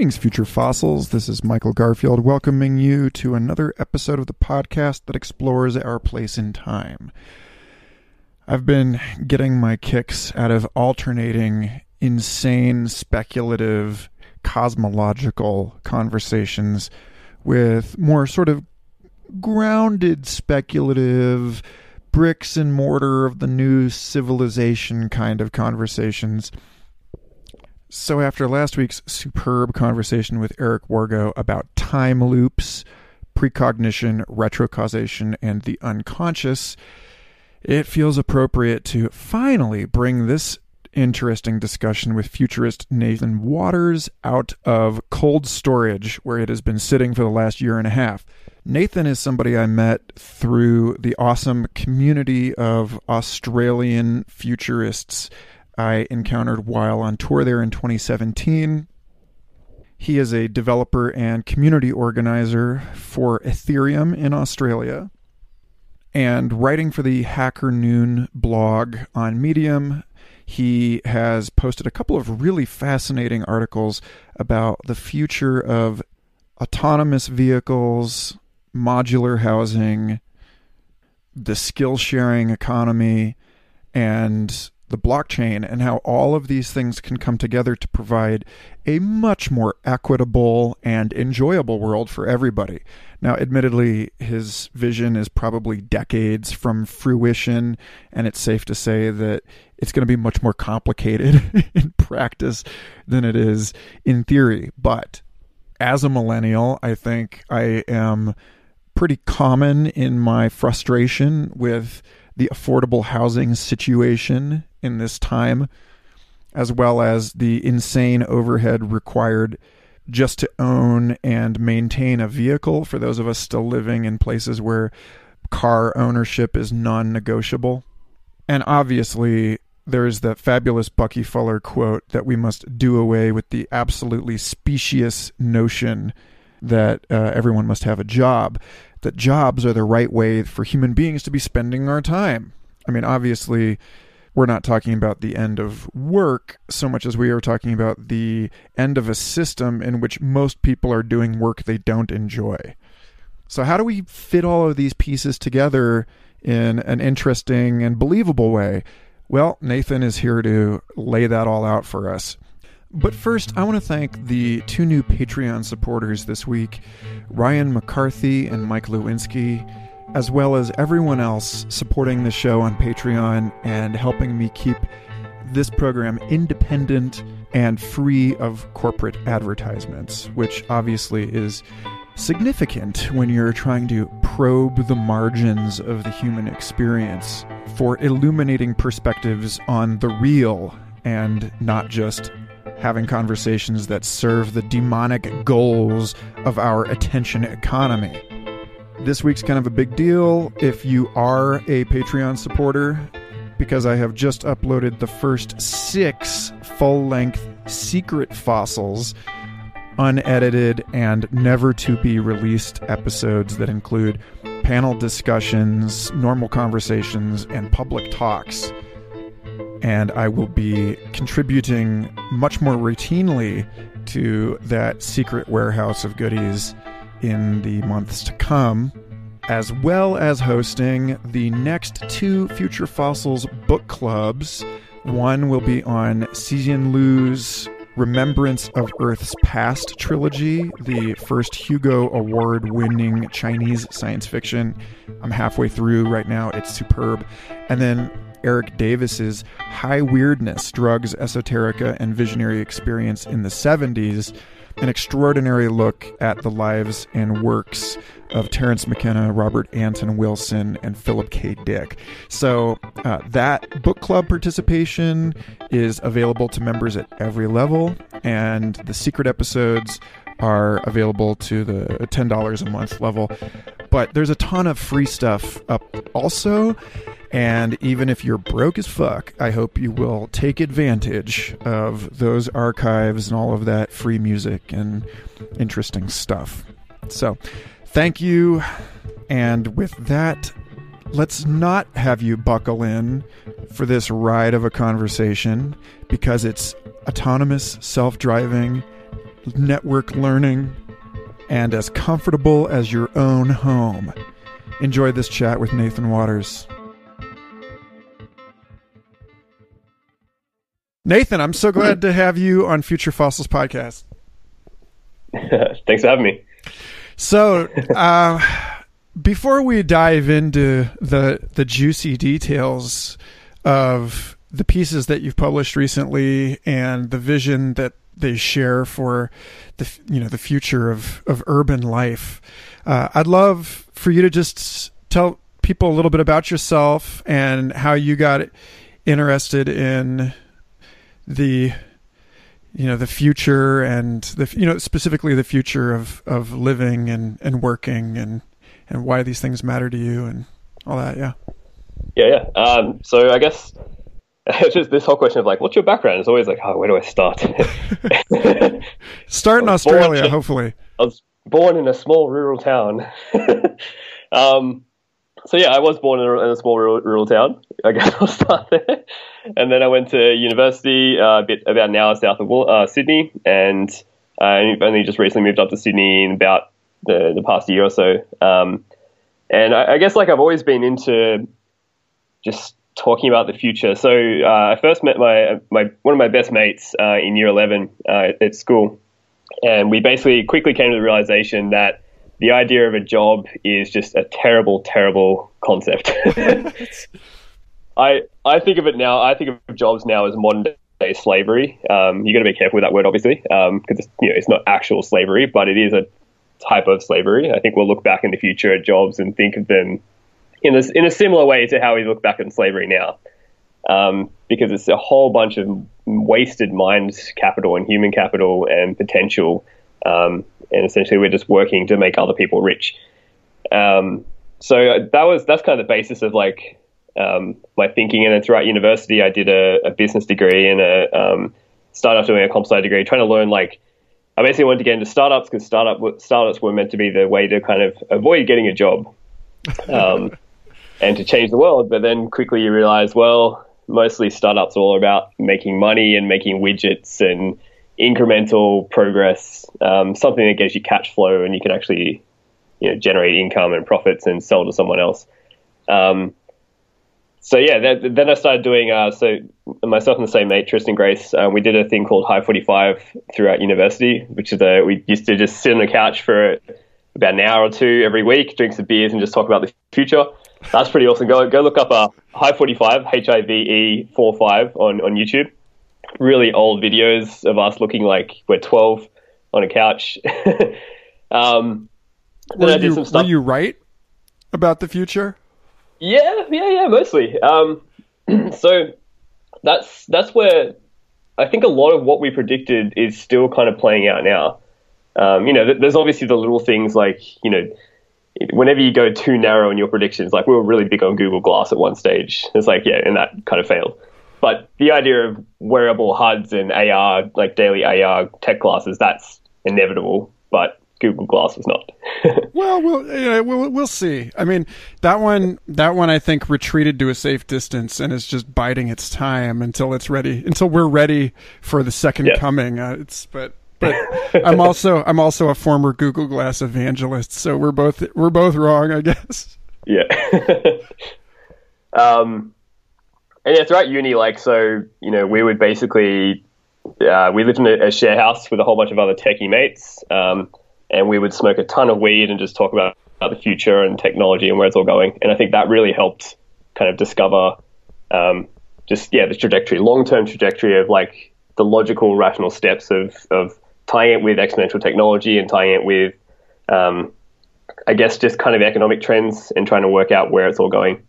Greetings, future fossils. This is Michael Garfield welcoming you to another episode of the podcast that explores our place in time. I've been getting my kicks out of alternating insane, speculative, cosmological conversations with more sort of grounded, speculative, bricks and mortar of the new civilization kind of conversations. So, after last week's superb conversation with Eric Wargo about time loops, precognition, retrocausation, and the unconscious, it feels appropriate to finally bring this interesting discussion with futurist Nathan Waters out of cold storage, where it has been sitting for the last year and a half. Nathan is somebody I met through the awesome community of Australian futurists I encountered while on tour there in 2017. He is a developer and community organizer for Ethereum in Australia and writing for the Hacker Noon blog on Medium. He has posted a couple of really fascinating articles about the future of autonomous vehicles, modular housing, the skill sharing economy, and the blockchain and how all of these things can come together to provide a much more equitable and enjoyable world for everybody. Now, admittedly, his vision is probably decades from fruition, and it's safe to say that it's going to be much more complicated in practice than it is in theory. But as a millennial, I think I am pretty common in my frustration with the affordable housing situation in this time, as well as the insane overhead required just to own and maintain a vehicle for those of us still living in places where car ownership is non negotiable. And obviously, there's the fabulous Bucky Fuller quote that we must do away with the absolutely specious notion that uh, everyone must have a job, that jobs are the right way for human beings to be spending our time. I mean, obviously, we're not talking about the end of work so much as we are talking about the end of a system in which most people are doing work they don't enjoy. So, how do we fit all of these pieces together in an interesting and believable way? Well, Nathan is here to lay that all out for us. But first, I want to thank the two new Patreon supporters this week Ryan McCarthy and Mike Lewinsky as well as everyone else supporting the show on Patreon and helping me keep this program independent and free of corporate advertisements, which obviously is significant when you're trying to probe the margins of the human experience for illuminating perspectives on the real and not just having conversations that serve the demonic goals of our attention economy. This week's kind of a big deal if you are a Patreon supporter, because I have just uploaded the first six full length secret fossils, unedited and never to be released episodes that include panel discussions, normal conversations, and public talks. And I will be contributing much more routinely to that secret warehouse of goodies in the months to come, as well as hosting the next two Future Fossils book clubs. One will be on Cixin Liu's Remembrance of Earth's Past trilogy, the first Hugo Award winning Chinese science fiction. I'm halfway through right now, it's superb. And then Eric Davis's High Weirdness Drugs, Esoterica, and Visionary Experience in the 70s an extraordinary look at the lives and works of Terence McKenna, Robert Anton Wilson, and Philip K. Dick. So uh, that book club participation is available to members at every level, and the secret episodes are available to the $10 a month level. But there's a ton of free stuff up also. And even if you're broke as fuck, I hope you will take advantage of those archives and all of that free music and interesting stuff. So, thank you. And with that, let's not have you buckle in for this ride of a conversation because it's autonomous, self driving, network learning, and as comfortable as your own home. Enjoy this chat with Nathan Waters. Nathan, I'm so glad to have you on Future Fossils podcast. Thanks for having me. So, uh, before we dive into the the juicy details of the pieces that you've published recently and the vision that they share for the you know the future of of urban life, uh, I'd love for you to just tell people a little bit about yourself and how you got interested in the you know the future and the you know specifically the future of of living and and working and and why these things matter to you and all that yeah. Yeah yeah. Um, so i guess it's just this whole question of like what's your background? It's always like oh where do i start? Start in australia hopefully. I was born in a small rural town. Um, so yeah, I was born in a, in a small rural, rural, town. I guess I'll start there. And then I went to university uh, a bit about an hour south of uh, Sydney, and I only just recently moved up to Sydney in about the, the past year or so. Um, and I, I, guess like I've always been into just talking about the future. So uh, I first met my my one of my best mates uh, in year eleven uh, at school, and we basically quickly came to the realization that the idea of a job is just a terrible, terrible concept. I I think of it now. I think of jobs now as modern day slavery. Um, you got to be careful with that word, obviously, because um, you know it's not actual slavery, but it is a type of slavery. I think we'll look back in the future at jobs and think of them in a, in a similar way to how we look back at slavery now, um, because it's a whole bunch of wasted mind capital and human capital and potential um, and essentially we're just working to make other people rich. Um, so that was that's kind of the basis of like um, my thinking. And then throughout university, I did a, a business degree and a um, started off doing a comp sci degree, trying to learn like I basically wanted to get into startups because startup startups were meant to be the way to kind of avoid getting a job um, and to change the world. But then quickly you realize, well, mostly startups are all about making money and making widgets and incremental progress, um, something that gives you cash flow and you can actually you know, generate income and profits and sell to someone else. Um, so yeah, then I started doing. Uh, so myself and the same mate, Tristan Grace, uh, we did a thing called Hive Forty Five throughout university, which is a we used to just sit on the couch for about an hour or two every week, drink some beers, and just talk about the future. That's pretty awesome. Go go look up uh, Hive Forty Five H I V E four five on on YouTube really old videos of us looking like we're 12 on a couch. um, were, you, were you right about the future? Yeah, yeah, yeah, mostly. Um, so that's that's where I think a lot of what we predicted is still kind of playing out now. Um, you know, there's obviously the little things like you know, whenever you go too narrow in your predictions, like we were really big on Google Glass at one stage. It's like yeah, and that kind of failed. But the idea of wearable HUDs and AR, like daily AR tech classes, that's inevitable. But Google Glass is not. well, we'll, yeah, we'll we'll see. I mean, that one that one I think retreated to a safe distance and is just biding its time until it's ready. Until we're ready for the second yeah. coming. Uh, it's but but I'm also I'm also a former Google Glass evangelist, so we're both we're both wrong, I guess. Yeah. um and yeah, throughout uni, like so, you know, we would basically uh, we lived in a, a, share house with a whole bunch of other techie mates, um, and we would smoke a ton of weed and just talk about, about, the future and technology and where it's all going. And I think that really helped kind of discover um, just yeah the trajectory, long term trajectory of like the logical, rational steps of of tying it with exponential technology and tying it with um, I guess just kind of economic trends and trying to work out where it's all going.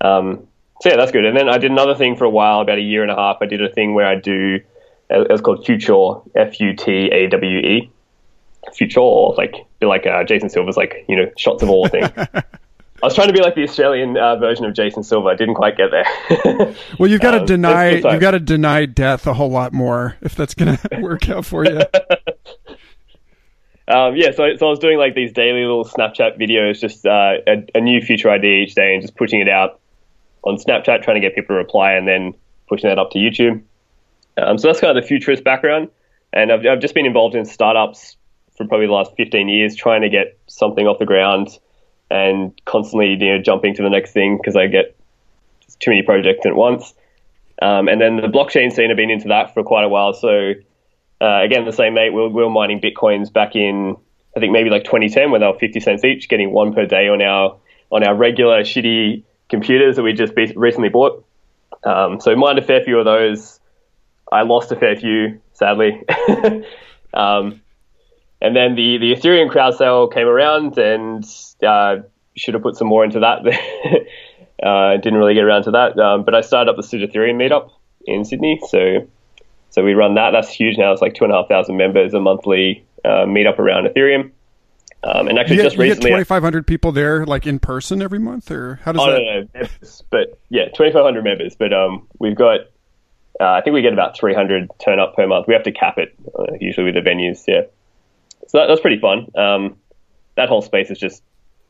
Um, so yeah, that's good. And then I did another thing for a while, about a year and a half. I did a thing where I do, it's called Future, F U T A W E, Future, like like uh, Jason Silva's like you know Shots of Awe thing. I was trying to be like the Australian uh, version of Jason Silver. I didn't quite get there. well, you've got to um, deny you've got to deny death a whole lot more if that's going to work out for you. Um, yeah, so, so I was doing like these daily little Snapchat videos, just uh, a, a, new future idea each day, and just pushing it out on Snapchat, trying to get people to reply, and then pushing that up to YouTube. Um, so that's kind of the futurist background. and I've, I've just been involved in startups for probably the last 15 years, trying to get something off the ground and constantly you know jumping to the next thing because I get too many projects at once. Um, and then the blockchain scene, I've been into that for quite a while. So uh, again, the same mate, we we were mining bitcoins back in I think maybe like 2010 when they were 50 cents each, getting one per day on our on our regular shitty computers that we just recently bought. Um, so mined a fair few of those. I lost a fair few, sadly. um, and then the, the Ethereum crowd sale came around and uh, should have put some more into that. uh, didn't really get around to that. Um, but I started up the Suit Ethereum meetup in Sydney. So so we run that. That's huge now. It's like two and a half thousand members a monthly uh, meetup around Ethereum. Um, and actually, you just get, recently, twenty five hundred people there, like in person every month, or how does oh, that? No, no, members, but yeah, twenty five hundred members. But um, we've got, uh, I think we get about three hundred turn up per month. We have to cap it uh, usually with the venues. Yeah, so that, that's pretty fun. Um, that whole space is just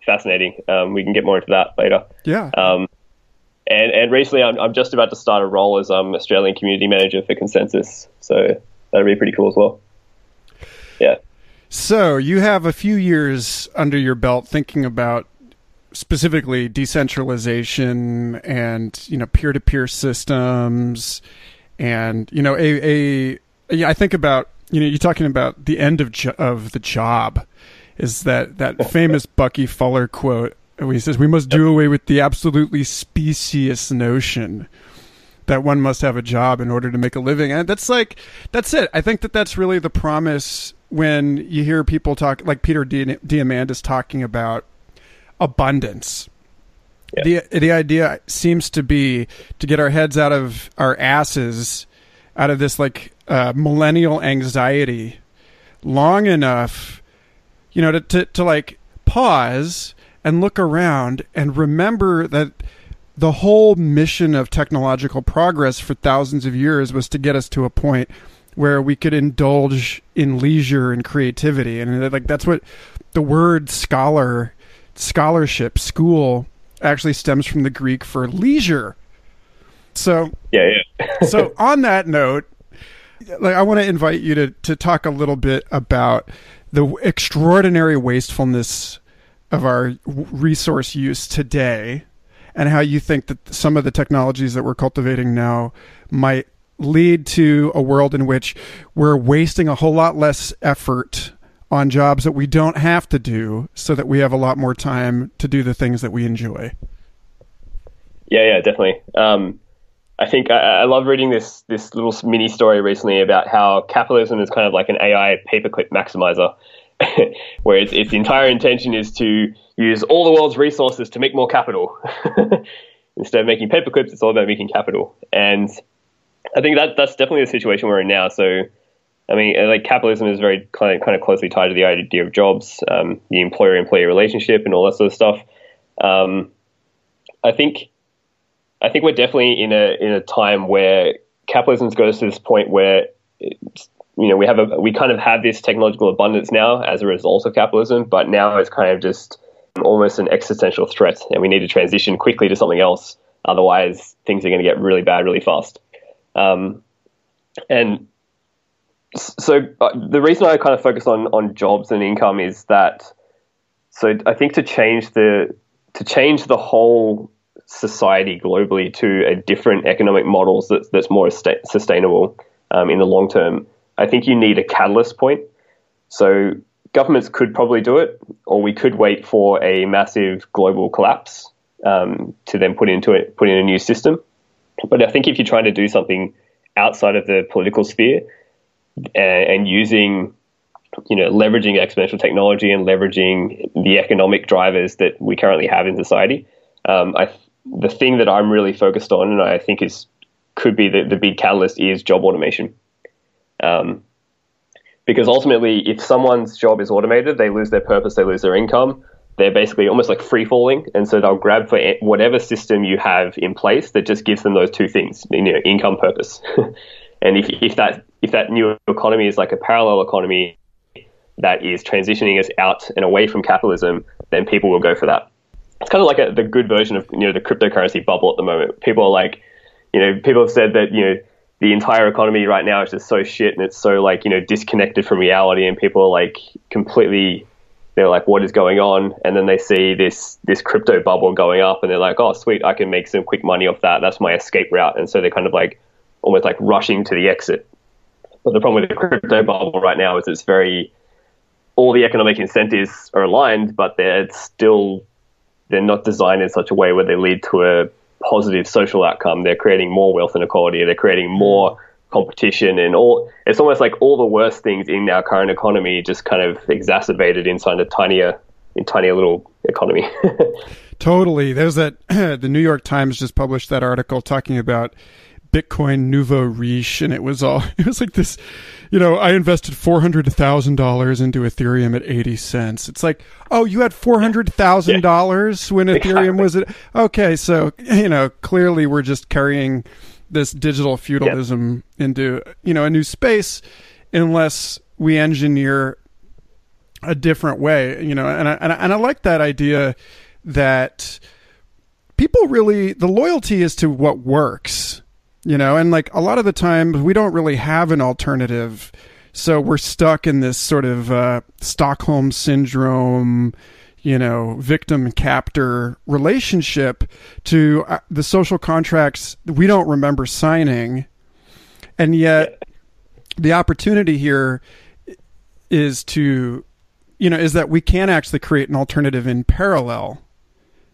fascinating. Um, we can get more into that later. Yeah. Um, and and recently, I'm, I'm just about to start a role as um Australian community manager for ConsenSys, So that'd be pretty cool as well. Yeah. So you have a few years under your belt thinking about specifically decentralization and you know peer-to-peer systems and you know a a yeah, I think about you know you're talking about the end of jo- of the job is that that famous Bucky Fuller quote where he says we must do away with the absolutely specious notion that one must have a job in order to make a living. And that's like that's it. I think that that's really the promise when you hear people talk like peter diamandis talking about abundance Yeah. the the idea seems to be to get our heads out of our asses out of this like uh, millennial anxiety long enough you know to, to to like pause and look around and remember that the whole mission of technological progress for thousands of years was to get us to a point where we could indulge in leisure and creativity and uh, like that's what the word scholar scholarship school actually stems from the greek for leisure so Yeah, yeah. so on that note like i want to invite you to to talk a little bit about the extraordinary wastefulness of our resource use today and how you think that some of the technologies that we're cultivating now might lead to a world in which we're wasting a whole lot less effort on jobs that we don't have to do so that we have a lot more time to do the things that we enjoy. Yeah, yeah, definitely. Um, I think I, I love reading this this little mini story recently about how capitalism is kind of like an AI paperclip maximizer, where its, its entire intention is to use all the world's resources to make more capital. Instead of making paperclips, it's all about making capital. And I think that that's definitely the situation we're in now. So, I mean, uh, like capitalism is very kind of, kind of closely tied to the idea of jobs, um, the employer-employee relationship, and all that sort of stuff. Um, I think I think we're definitely in a in a time where capitalism goes to this point where you know we have a we kind of have this technological abundance now as a result of capitalism, but now it's kind of just almost an existential threat, and we need to transition quickly to something else. Otherwise, things are going to get really bad really fast. Um, and so uh, the reason I kind of focus on on jobs and income is that so I think to change the to change the whole society globally to a different economic models that's that's more sustainable um, in the long term, I think you need a catalyst point. So governments could probably do it, or we could wait for a massive global collapse um, to then put into it put in a new system. But I think if you're trying to do something outside of the political sphere and, and using you know, leveraging exponential technology and leveraging the economic drivers that we currently have in society. Um, I, the thing that I'm really focused on, and I think is could be the, the big catalyst, is job automation. Um, because ultimately, if someone's job is automated, they lose their purpose, they lose their income. They're basically almost like free falling, and so they'll grab for whatever system you have in place that just gives them those two things, you know, income, purpose. and if if that if that new economy is like a parallel economy that is transitioning us out and away from capitalism, then people will go for that. It's kind of like a, the good version of you know the cryptocurrency bubble at the moment. People are like, you know, people have said that you know the entire economy right now is just so shit and it's so like you know disconnected from reality and people are like completely they're like what is going on? And then they see this this crypto bubble going up and they're like oh sweet i can make some quick money off that. That's my escape route. And so they're kind of like almost like rushing to the exit. But the problem with the crypto bubble right now is it's very all the economic incentives are aligned but they're still they're not designed in such a way where they lead to a positive social outcome. They're creating more wealth inequality. They're creating more hmm. Competition and all. It's almost like all the worst things in our current economy just kind of exacerbated inside a tinier, in tinier little economy. totally. There's that. the New York Times just published that article talking about Bitcoin nouveau riche, and it was all. It was like this you know, I invested four hundred thousand dollars into Ethereum at eighty cents. It's like, oh, you had four hundred thousand yeah. dollars when Ethereum was at okay. So you know, clearly we're just carrying this digital feudalism into you know a new space, unless we engineer a different way. You know, and I, and I, and I like that idea that people really the loyalty is to what works you know and like a lot of the time we don't really have an alternative so we're stuck in this sort of uh, stockholm syndrome you know victim captor relationship to uh, the social contracts we don't remember signing and yet the opportunity here is to you know is that we can actually create an alternative in parallel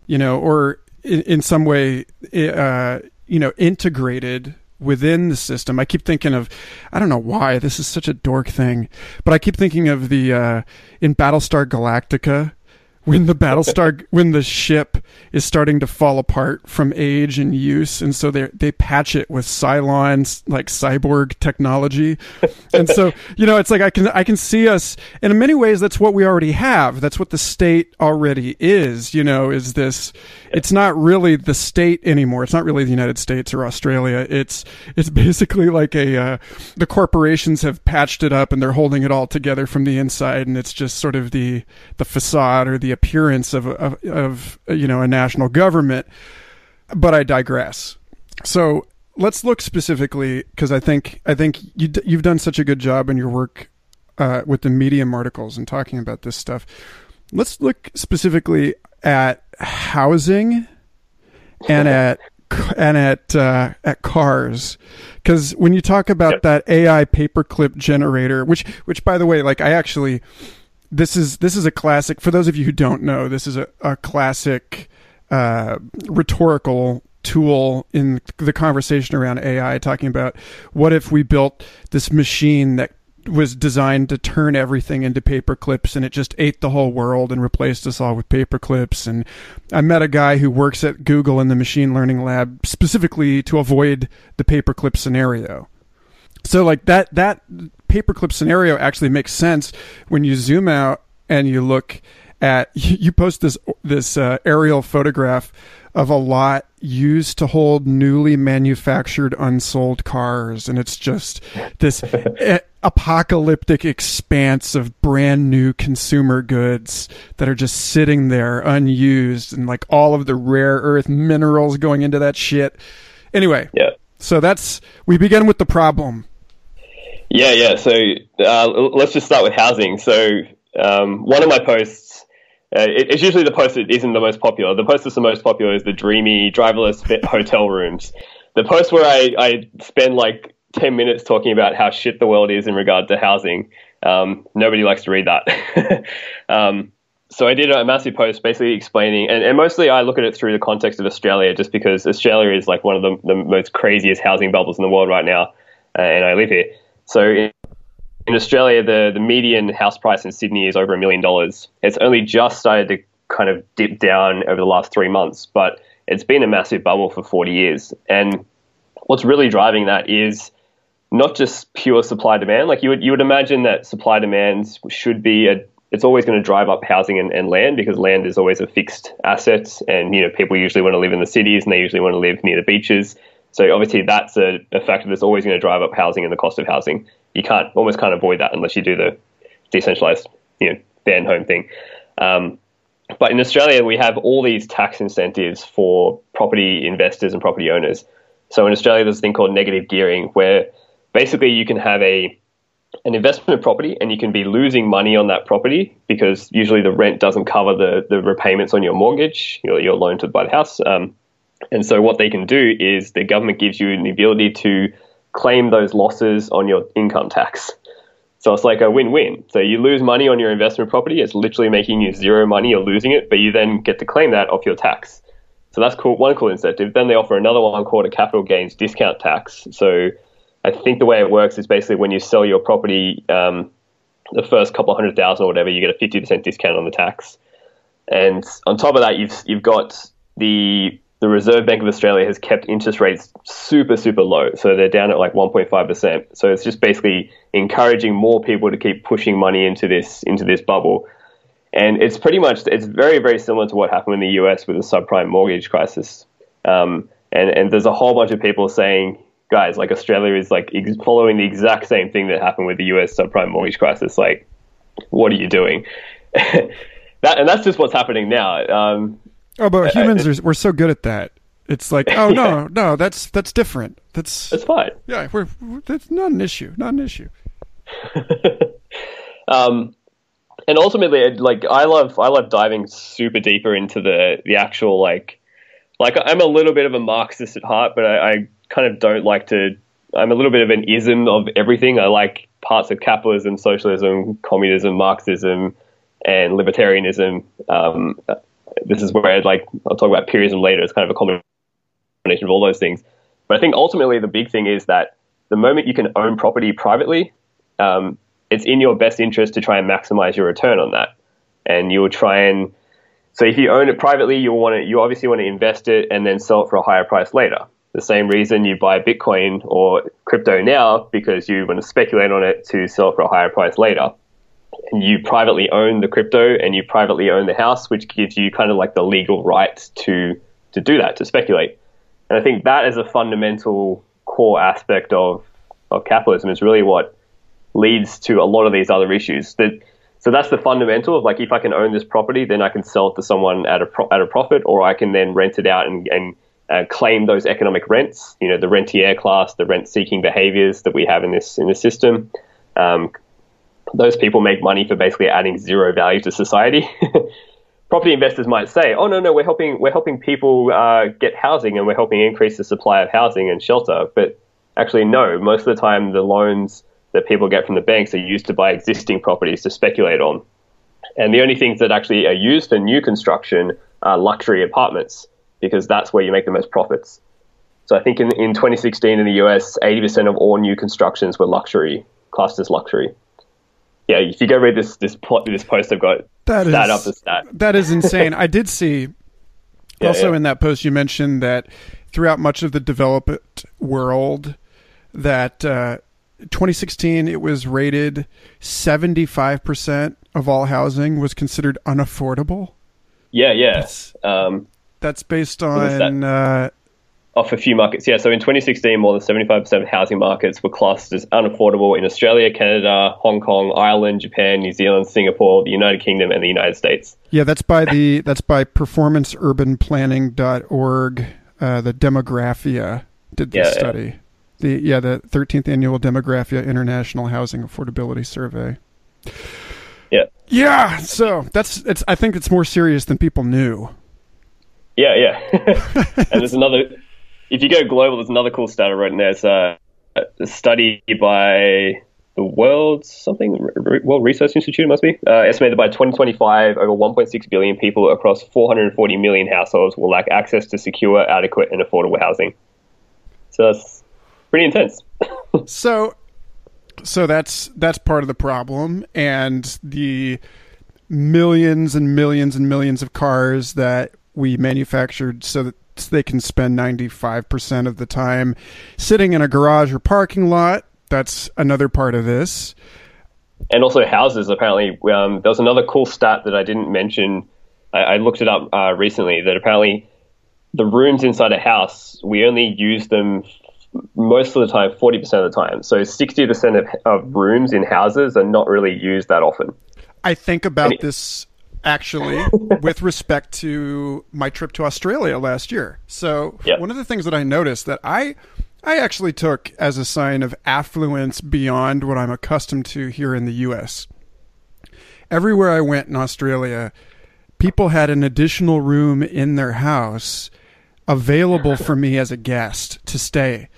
you know or in, in some way uh, you know, integrated within the system. I keep thinking of, I don't know why this is such a dork thing, but I keep thinking of the uh, in Battlestar Galactica when the Battlestar when the ship is starting to fall apart from age and use, and so they they patch it with Cylon's like cyborg technology, and so you know it's like I can I can see us, and in many ways that's what we already have. That's what the state already is. You know, is this? It's not really the state anymore. It's not really the United States or Australia. It's it's basically like a uh, the corporations have patched it up and they're holding it all together from the inside, and it's just sort of the the facade or the appearance of, of, of you know a national government. But I digress. So let's look specifically because I think I think you you've done such a good job in your work uh, with the Medium articles and talking about this stuff. Let's look specifically at housing and at and at uh, at cars because when you talk about that AI paperclip generator, which which by the way, like I actually this is this is a classic. For those of you who don't know, this is a, a classic uh, rhetorical tool in the conversation around AI, talking about what if we built this machine that was designed to turn everything into paper clips and it just ate the whole world and replaced us all with paper clips and i met a guy who works at google in the machine learning lab specifically to avoid the paperclip scenario so like that that paperclip scenario actually makes sense when you zoom out and you look at you post this this uh, aerial photograph of a lot used to hold newly manufactured unsold cars and it's just this apocalyptic expanse of brand new consumer goods that are just sitting there unused and like all of the rare earth minerals going into that shit. Anyway yeah. so that's we begin with the problem yeah, yeah. So uh, let's just start with housing. So um, one of my posts, uh, it, it's usually the post that isn't the most popular. The post that's the most popular is the dreamy driverless hotel rooms. The post where I, I spend like 10 minutes talking about how shit the world is in regard to housing. Um, nobody likes to read that. um, so I did a massive post basically explaining, and, and, mostly I look at it through the context of Australia, just because Australia is like one of the, the most craziest housing bubbles in the world right now, uh, and I live here. So in, in Australia, the, the median house price in Sydney is over a million dollars. It's only just started to kind of dip down over the last three months, but it's been a massive bubble for 40 years. And what's really driving that is not just pure supply demand. Like you would you would imagine that supply demands should be a it's always going to drive up housing and, and, land because land is always a fixed asset and you know people usually want to live in the cities and they usually want to live near the beaches so obviously that's a, a factor that's always going to drive up housing and the cost of housing. You can't almost can't avoid that unless you do the decentralized, you know, ban home thing. Um, but in Australia, we have all these tax incentives for property investors and property owners. So in Australia, there's a thing called negative gearing, where basically you can have a an investment property and you can be losing money on that property because usually the rent doesn't cover the, the repayments on your mortgage, your, your loan to buy the house. Um, and so what they can do is the government gives you the ability to claim those losses on your income tax. So it's like a win-win. So you lose money on your investment property, it's literally making you zero money, you're losing it, but you then get to claim that off your tax. So that's cool, one cool incentive. Then they offer another one called a capital gains discount tax. So I think the way it works is basically when you sell your property, um, the first couple hundred thousand or whatever, you get a fifty percent discount on the tax. And on top of that, you've you've got the the Reserve Bank of Australia has kept interest rates super super low, so they're down at like 1.5 percent. So it's just basically encouraging more people to keep pushing money into this into this bubble. And it's pretty much it's very very similar to what happened in the US with the subprime mortgage crisis. Um, and and there's a whole bunch of people saying guys, like Australia is like ex- following the exact same thing that happened with the US subprime mortgage crisis. Like, what are you doing? that and that's just what's happening now. Um, oh, but humans are we're so good at that. It's like, oh no, no, that's that's different. That's that's fine. Yeah, we're that's not an issue. Not an issue. um, and ultimately, like I love I love diving super deeper into the the actual like like I'm a little bit of a Marxist at heart, but I, I kind of don't like to. I'm a little bit of an ism of everything. I like parts of capitalism, socialism, communism, Marxism, and libertarianism. Um, this is where like I'll talk about purism later. It's kind of a combination of all those things. But I think ultimately the big thing is that the moment you can own property privately, um, it's in your best interest to try and maximize your return on that. And you'll try and so if you own it privately, you want to you obviously want to invest it and then sell it for a higher price later the same reason you buy Bitcoin or crypto now because you want to speculate on it to sell for a higher price later. And you privately own the crypto and you privately own the house, which gives you kind of like the legal right to to do that, to speculate. And I think that is a fundamental core aspect of of capitalism is really what leads to a lot of these other issues. That so that's the fundamental of like if I can own this property, then I can sell it to someone at a pro- at a profit, or I can then rent it out and, and uh, claim those economic rents. You know, the rentier class, the rent-seeking behaviours that we have in this in the system. Um, those people make money for basically adding zero value to society. Property investors might say, "Oh no, no, we're helping we're helping people uh, get housing and we're helping increase the supply of housing and shelter." But actually, no. Most of the time, the loans that people get from the banks are used to buy existing properties to speculate on. And the only things that actually are used for new construction are luxury apartments because that's where you make the most profits. So I think in, in 2016 in the US, 80% of all new constructions were luxury, classed as luxury. Yeah, if you go read this this plot, this post I've got that stat is, up stat. That is insane. I did see Yeah, also yeah. in that post you mentioned that throughout much of the developed world that uh, 2016 it was rated 75% of all housing was considered unaffordable. Yeah, yeah. That's- Um, That's based What is that? on uh, off a few markets. Yeah, so in 2016, more than 75% of housing markets were classed as unaffordable in Australia, Canada, Hong Kong, Ireland, Japan, New Zealand, Singapore, the United Kingdom, and the United States. Yeah, that's by the that's by performanceurbanplanning.org. Uh, the Demographia did this Yeah, yeah. study. The yeah, the 13th annual Demographia International Housing Affordability Survey. Yeah. Yeah, so that's it's I think it's more serious than people knew. Yeah, yeah. and there's another. If you go global, there's another cool stat I wrote in there. It's uh, a study by the World something World Research Institute it must be uh, estimated by 2025 over 1.6 billion people across 440 million households will lack access to secure, adequate, and affordable housing. So that's pretty intense. So so that's that's part of the problem and the millions and millions and millions of cars that we manufactured so that they can spend 95% of the time sitting in a garage or parking lot. That's another part of this. and also houses. Apparently, um, there was another cool stat that I didn't mention. I, I looked it up uh, recently. That apparently, the rooms inside a house we only use them most of the time, forty percent of the time. So sixty percent of, of rooms in houses are not really used that often. I think about Any- this actually, with respect to my trip to Australia last year. So, Yep. one of the things that I noticed that I I actually took as a sign of affluence beyond what I'm accustomed to here in the US. Everywhere I went in Australia, people had an additional room in their house available for me as a guest to stay.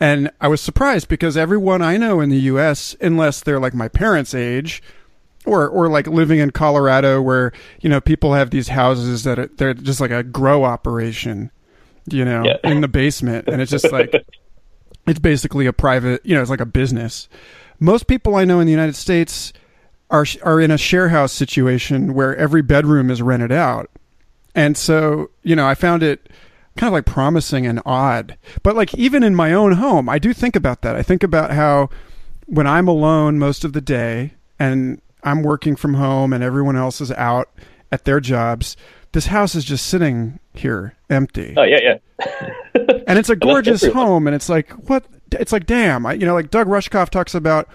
And I was surprised because everyone I know in the US, unless they're like my parents' age, or or like living in Colorado where, you know, people have these houses that are, they're just like a grow operation, you know, Yeah. in the basement and it's just like it's basically a private, you know, it's like a business. Most people I know in the United States are are in a share house situation where every bedroom is rented out. And so, you know, I found it kind of like promising and odd. But like even in my own home, I do think about that. I think about how when I'm alone most of the day and I'm working from home and everyone else is out at their jobs, this house is just sitting here empty. Oh yeah, yeah. and it's a gorgeous home and it's like what? It's like damn I, you know like doug rushkoff talks about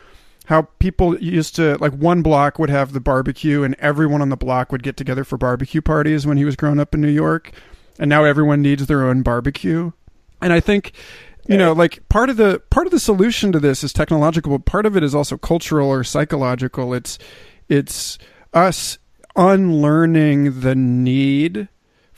how people used to like one block would have the barbecue and everyone on the block would get together for barbecue parties when he was growing up in new york and now everyone needs their own barbecue. And i think you know like part of the part of the solution to this is technological but part of it is also cultural or psychological it's it's us unlearning the need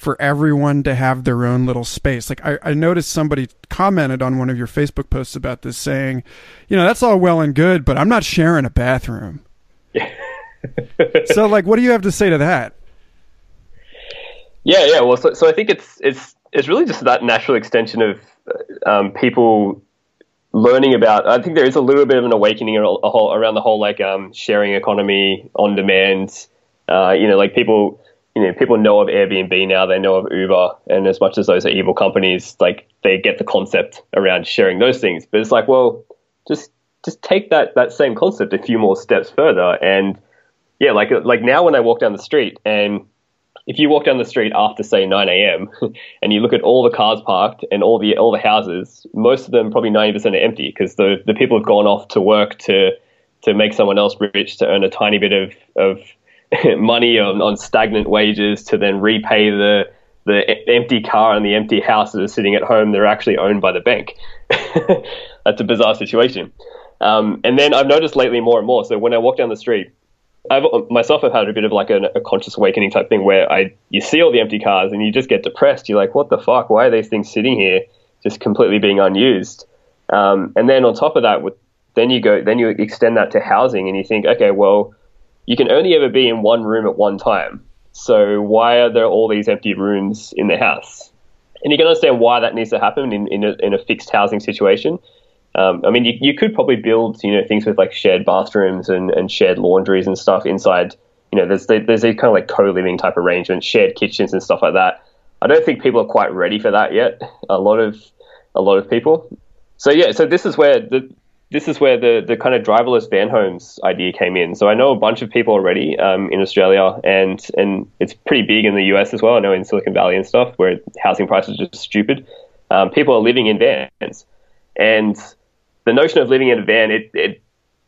for everyone to have their own little space. Like I, I noticed somebody commented on one of your Facebook posts about this saying, you know, that's all well and good, but I'm not sharing a bathroom. so like what do you have to say to that? Yeah, yeah. Well, so, so I think it's it's it's really just that natural extension of um, people learning about. I think there is a little bit of an awakening around the whole like um, sharing economy, on demand. Uh, you know, like people, you know, people know of Airbnb now. They know of Uber, and as much as those are evil companies, like they get the concept around sharing those things. But it's like, well, just just take that that same concept a few more steps further, and yeah, like like now when I walk down the street and if you walk down the street after say 9 a.m. and you look at all the cars parked and all the all the houses, most of them probably 90% are empty because the the people have gone off to work to to make someone else rich to earn a tiny bit of of money on, on stagnant wages to then repay the the empty car and the empty house that are sitting at home. They're actually owned by the bank. That's a bizarre situation. Um, and then I've noticed lately more and more. So when I walk down the street, I've myself have had a bit of like a, a conscious awakening type thing where I you see all the empty cars and you just get depressed. You're like, what the fuck? Why are these things sitting here, just completely being unused? Um, and then on top of that, with then you go then you extend that to housing and you think, okay, well, you can only ever be in one room at one time. So why are there all these empty rooms in the house? And you can understand why that needs to happen in in a, in a fixed housing situation. Um, I mean, you, you could probably build, you know, things with like shared bathrooms and, and shared laundries and stuff inside. You know, there's there's these kind of like co-living type arrangements, shared kitchens and stuff like that. I don't think people are quite ready for that yet. A lot of a lot of people. So yeah, so this is where the this is where the the kind of driverless van homes idea came in. So I know a bunch of people already um, in Australia, and and it's pretty big in the US as well. I know in Silicon Valley and stuff where housing prices are just stupid. Um, people are living in vans, and the notion of living in a van, it, it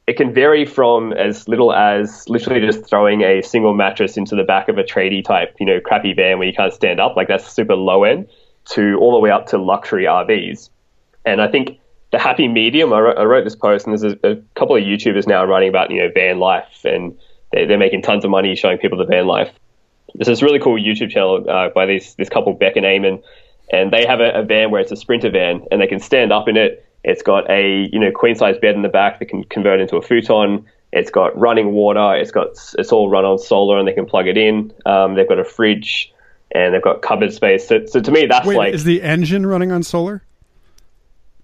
it can vary from as little as literally just throwing a single mattress into the back of a tradie type, you know, crappy van where you can't stand up, like that's super low end, to all the way up to luxury RVs. And I think the happy medium, I wrote, I wrote this post, and there's a, a couple of YouTubers now writing about, you know, van life, and they, they're making tons of money showing people the van life. There's this really cool YouTube channel uh, by these, this couple, Bec and Eamon, and they have a, a van where it's a sprinter van, and they can stand up in it. It's got a you know queen size bed in the back that can convert into a futon. It's got running water. It's got it's all run on solar, and they can plug it in. Um, they've got a fridge, and they've got cupboard space. So, so to me, that's Wait, like is the engine running on solar?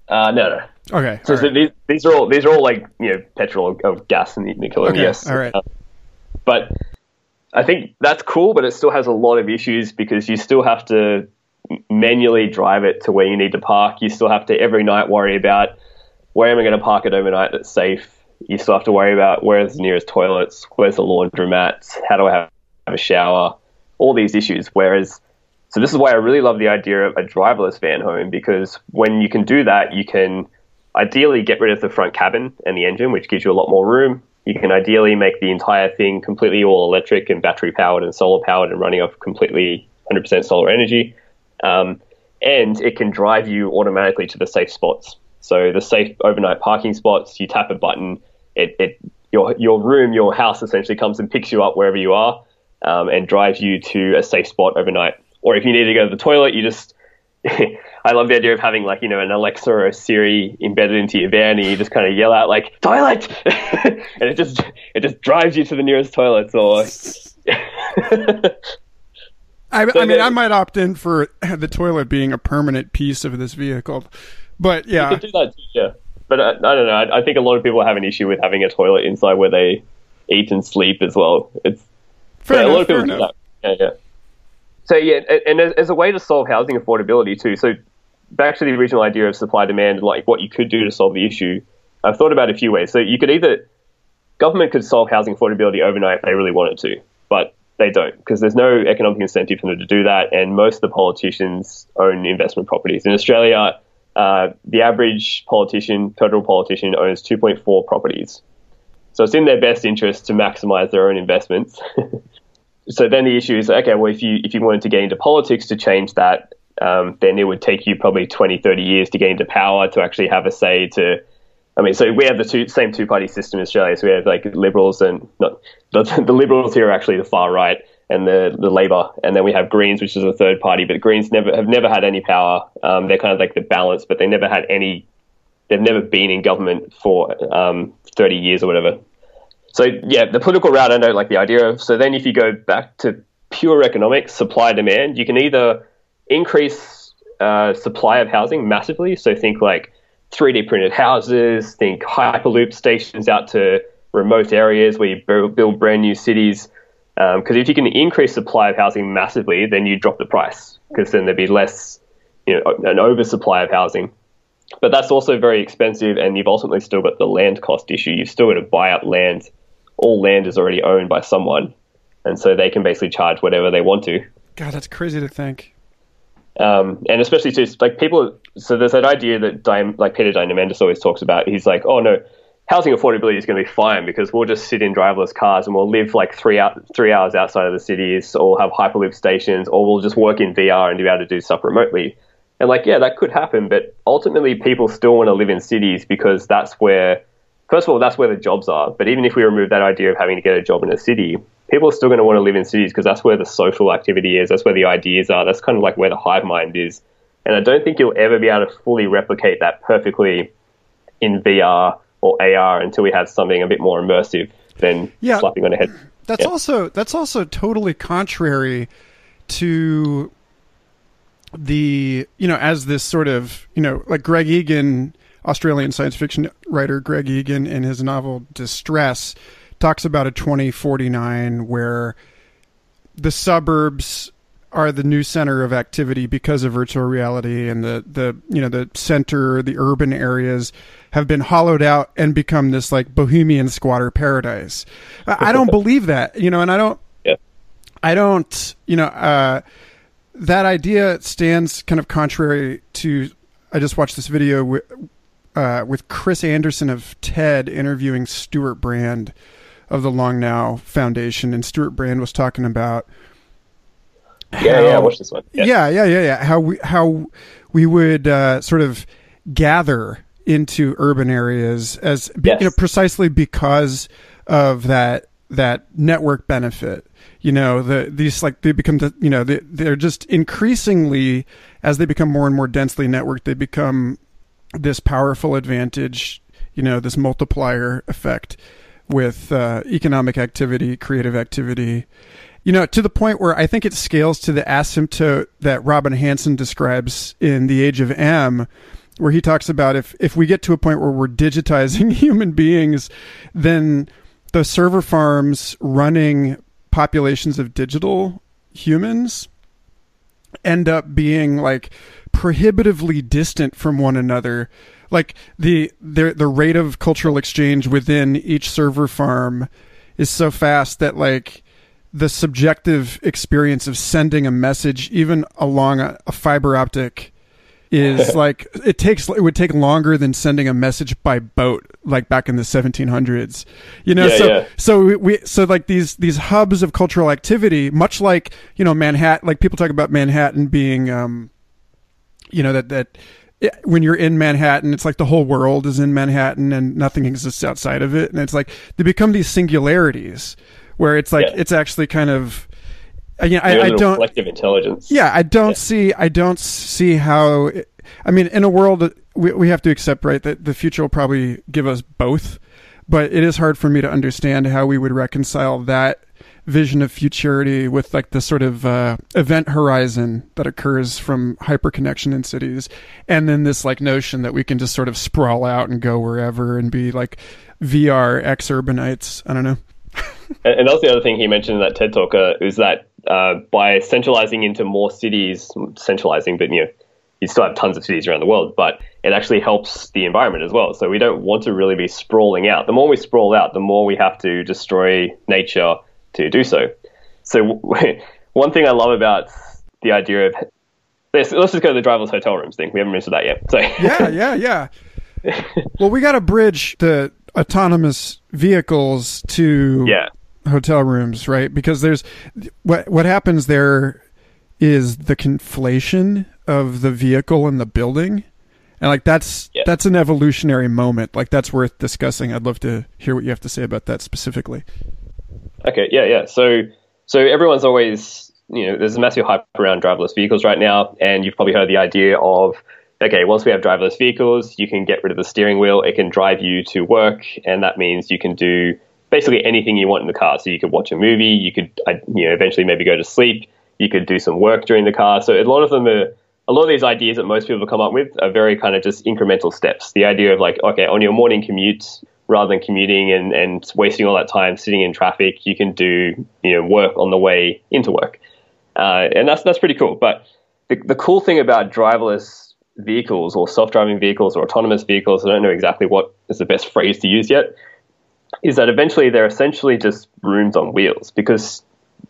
uh, no, no. Okay. So, so right. these, these are all these are all like you know petrol or, or gas and nuclear. Okay, yes, all right. Uh, but I think that's cool, but it still has a lot of issues because you still have to manually drive it to where you need to park. You still have to every night worry about where am I going to park it overnight that's safe. You still have to worry about where's the nearest toilets, where's the laundromat, how do I have, have a shower, all these issues. Whereas, so this is why I really love the idea of a driverless van home because when you can do that, you can ideally get rid of the front cabin and the engine, which gives you a lot more room. You can ideally make the entire thing completely all electric and battery powered and solar powered and running off completely 100% solar energy. Um, and it can drive you automatically to the safe spots. So the safe overnight parking spots, you tap a button, it, it your your room, your house essentially comes and picks you up wherever you are, um, and drives you to a safe spot overnight. Or if you need to go to the toilet, you just I love the idea of having like you know an Alexa or a Siri embedded into your van, and you just kind of yell out like "toilet," and it just it just drives you to the nearest toilet Or I, I mean, I might opt in for the toilet being a permanent piece of this vehicle, but yeah, you could do that too, yeah. But uh, I don't know. I, I think a lot of people have an issue with having a toilet inside where they eat and sleep as well. It's fair yeah, enough, a lot of people do enough. that. Yeah, yeah. So yeah, and as, as a way to solve housing affordability too. So back to the original idea of supply demand, like what you could do to solve the issue. I've thought about a few ways. So you could either government could solve housing affordability overnight if they really wanted to, but they don't because there's no economic incentive for them to do that, and most of the politicians own investment properties in Australia. Uh, the average politician, federal politician, owns 2.4 properties. So it's in their best interest to maximize their own investments. so then the issue is okay, well, if you if you wanted to get into politics to change that, um, then it would take you probably 20, 30 years to get into power to actually have a say to. I mean, so we have the two, same two party system in Australia. So we have like liberals and not the, the liberals here are actually the far right and the the Labor, and then we have Greens, which is a third party. But Greens never have never had any power. Um, they're kind of like the balance, but they never had any. They've never been in government for um, 30 years or whatever. So yeah, the political route I know like the idea of. So then if you go back to pure economics, supply demand, you can either increase uh, supply of housing massively. So think like 3D printed houses, think hyperloop stations out to remote areas where you build, brand new cities. Because um, if you can increase supply of housing massively, then you drop the price because then there'd be less, you know, an oversupply of housing. But that's also very expensive, and you've ultimately still got the land cost issue. You've still got to buy up land. All land is already owned by someone, and so they can basically charge whatever they want to. God, that's crazy to think. Um, and especially to like people. So there's that idea that Diam, like Peter Diamandis always talks about. He's like, oh no, housing affordability is going to be fine because we'll just sit in driverless cars and we'll live like three out, three hours outside of the cities, or have hyperloop stations, or we'll just work in VR and be able to do stuff remotely. And like, yeah, that could happen, but ultimately, people still want to live in cities because that's where, first of all, that's where the jobs are. But even if we remove that idea of having to get a job in a city, people are still going to want to live in cities because that's where the social activity is, that's where the ideas are, that's kind of like where the hive mind is. And I don't think you'll ever be able to fully replicate that perfectly in VR or AR until we have something a bit more immersive than Yeah. slapping on a head. That's Yeah. also that's also totally contrary to the you know as this sort of you know like Greg Egan, Australian science fiction writer Greg Egan, in his novel Distress, talks about a 2049 where the suburbs are the new center of activity because of virtual reality and the the you know the center the urban areas have been hollowed out and become this like bohemian squatter paradise i, don't believe that you know and i don't Yeah. i don't you know uh that idea stands kind of contrary to i just watched this video with uh, with Chris Anderson of TED interviewing Stewart Brand of the Long Now Foundation, and Stewart Brand was talking about Yeah, yeah, watch this one. yeah, yeah, yeah, yeah. How we how we would uh, sort of gather into urban areas as Yes. you know precisely because of that that network benefit. You know, the these like they become the you know they, they're just increasingly as they become more and more densely networked, they become this powerful advantage. You know, this multiplier effect with uh, economic activity, creative activity, you know, to the point where I think it scales to the asymptote that Robin Hanson describes in The Age of Em, where he talks about if if we get to a point where we're digitizing human beings, then the server farms running populations of digital humans end up being like prohibitively distant from one another like the the the rate of cultural exchange within each server farm is so fast that like the subjective experience of sending a message even along a, a fiber optic is like it takes it would take longer than sending a message by boat like back in the 1700s you know Yeah, so yeah. so we so like these these hubs of cultural activity much like you know manhattan like people talk about manhattan being um you know that that yeah, when you're in Manhattan, it's like the whole world is in Manhattan and nothing exists outside of it. And it's like they become these singularities where it's like Yeah. it's actually kind of. Uh, I, you know, I, I don't. collective intelligence. Yeah, I don't Yeah. see. I don't see how. I mean, in a world we we have to accept, right, that the future will probably give us both, but it is hard for me to understand how we would reconcile that vision of futurity with like the sort of uh, event horizon that occurs from hyperconnection in cities, and then this like notion that we can just sort of sprawl out and go wherever and be like VR ex urbanites. I don't know. And, and that's the other thing he mentioned in that TED talk uh, is that uh, by centralizing into more cities, centralizing, but you know, you still have tons of cities around the world, but it actually helps the environment as well. So we don't want to really be sprawling out. The more we sprawl out, the more we have to destroy nature to do so. So one thing I love about the idea of let's, let's just go to the driverless hotel rooms thing. We haven't mentioned that yet. So yeah, yeah, yeah. well, we got to bridge the autonomous vehicles to yeah, hotel rooms, right? Because there's what what happens there is the conflation of the vehicle and the building. And like that's Yeah. that's an evolutionary moment. Like that's worth discussing. I'd love to hear what you have to say about that specifically. Okay, yeah, yeah. So, so everyone's always, you know, there's a massive hype around driverless vehicles right now, and you've probably heard the idea of, okay, once we have driverless vehicles, you can get rid of the steering wheel, it can drive you to work, and that means you can do basically anything you want in the car. So you could watch a movie, you could, uh, you know, eventually maybe go to sleep, you could do some work during the car. So a lot of them are. A lot of these ideas that most people have come up with are very kind of just incremental steps. The idea of like, okay, on your morning commute, rather than commuting and, and wasting all that time sitting in traffic, you can do you know work on the way into work, uh, and that's that's pretty cool. But the, the cool thing about driverless vehicles or self-driving vehicles or autonomous vehicles, I don't know exactly what is the best phrase to use yet, is that eventually they're essentially just rooms on wheels because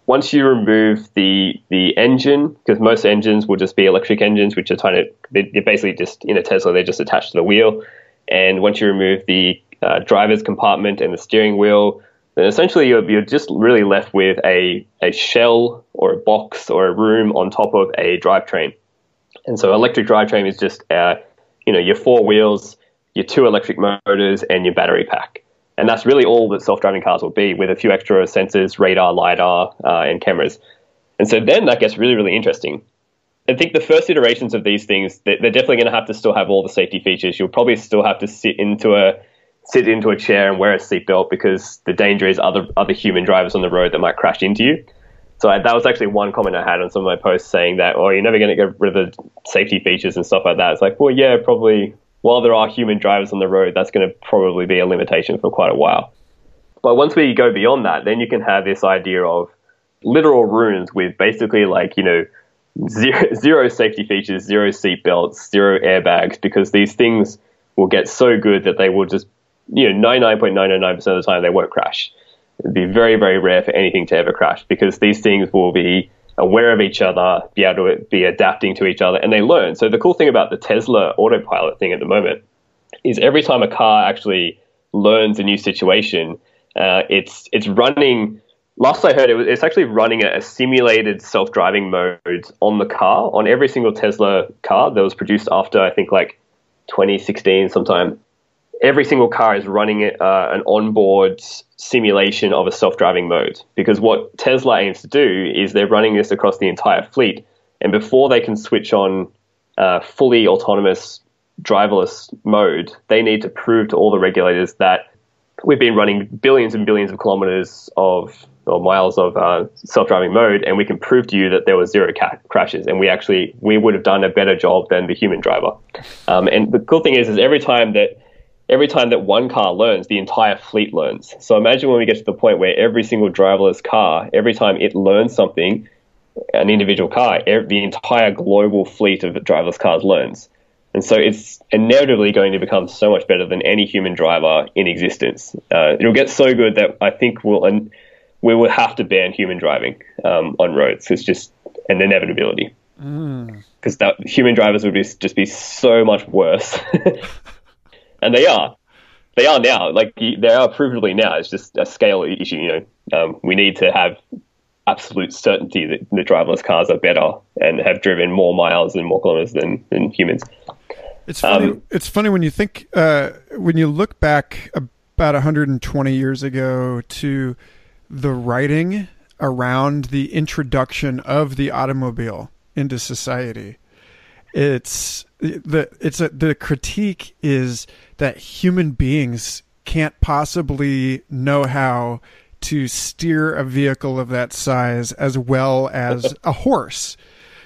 once you remove the the engine, because most engines will just be electric engines, which are kind of they're basically just in a Tesla, they're just attached to the wheel. And once you remove the uh, driver's compartment and the steering wheel, then essentially you're, you're just really left with a, a shell or a box or a room on top of a drivetrain. And so electric drivetrain is just uh, you know your four wheels, your two electric motors, and your battery pack. And that's really all that self-driving cars will be, with a few extra sensors, radar, lidar, uh, and cameras. And so then that gets really, really interesting. I think the first iterations of these things, they're they're definitely going to have to still have all the safety features. You'll probably still have to sit into a sit into a chair and wear a seatbelt because the danger is other other human drivers on the road that might crash into you. So I, that was actually one comment I had on some of my posts saying that, oh, you're never going to get rid of the safety features and stuff like that. It's like, well, yeah, probably. While there are human drivers on the road, that's going to probably be a limitation for quite a while. But once we go beyond that, then you can have this idea of literal rooms with basically like, you know, zero, zero safety features, zero seatbelts, zero airbags, because these things will get so good that they will just, you know, 99.999% of the time they won't crash. It'd be very, very rare for anything to ever crash because these things will be aware of each other, be able to be adapting to each other, and they learn. So the cool thing about the Tesla autopilot thing at the moment is every time a car actually learns a new situation, uh, it's it's running. Last I heard, it was, it's actually running a, a simulated self-driving mode on the car on every single Tesla car that was produced after I think like 2016 sometime. Every single car is running uh, an onboard simulation of a self-driving mode. Because what Tesla aims to do is they're running this across the entire fleet, and before they can switch on uh, fully autonomous driverless mode, they need to prove to all the regulators that we've been running billions and billions of kilometers of or miles of uh, self-driving mode, and we can prove to you that there were zero ca- crashes, and we actually we would have done a better job than the human driver. Um, and the cool thing is, is every time that every time that one car learns, the entire fleet learns. So imagine when we get to the point where every single driverless car, every time it learns something, an individual car, ev- the entire global fleet of driverless cars learns. And so it's inevitably going to become so much better than any human driver in existence. Uh, it'll get so good that I think we'll we will have to ban human driving um, on roads. It's just an inevitability. because mm. human drivers would be, just be so much worse, and they are. They are now, like they are provably now. It's just a scale issue. You know, um, we need to have absolute certainty that the driverless cars are better and have driven more miles and more kilometers than, than humans. It's funny. Um, it's funny when you think uh, when you look back about 120 years ago to the writing around the introduction of the automobile into society. It's the it's a, the critique is that human beings can't possibly know how to steer a vehicle of that size as well as a horse.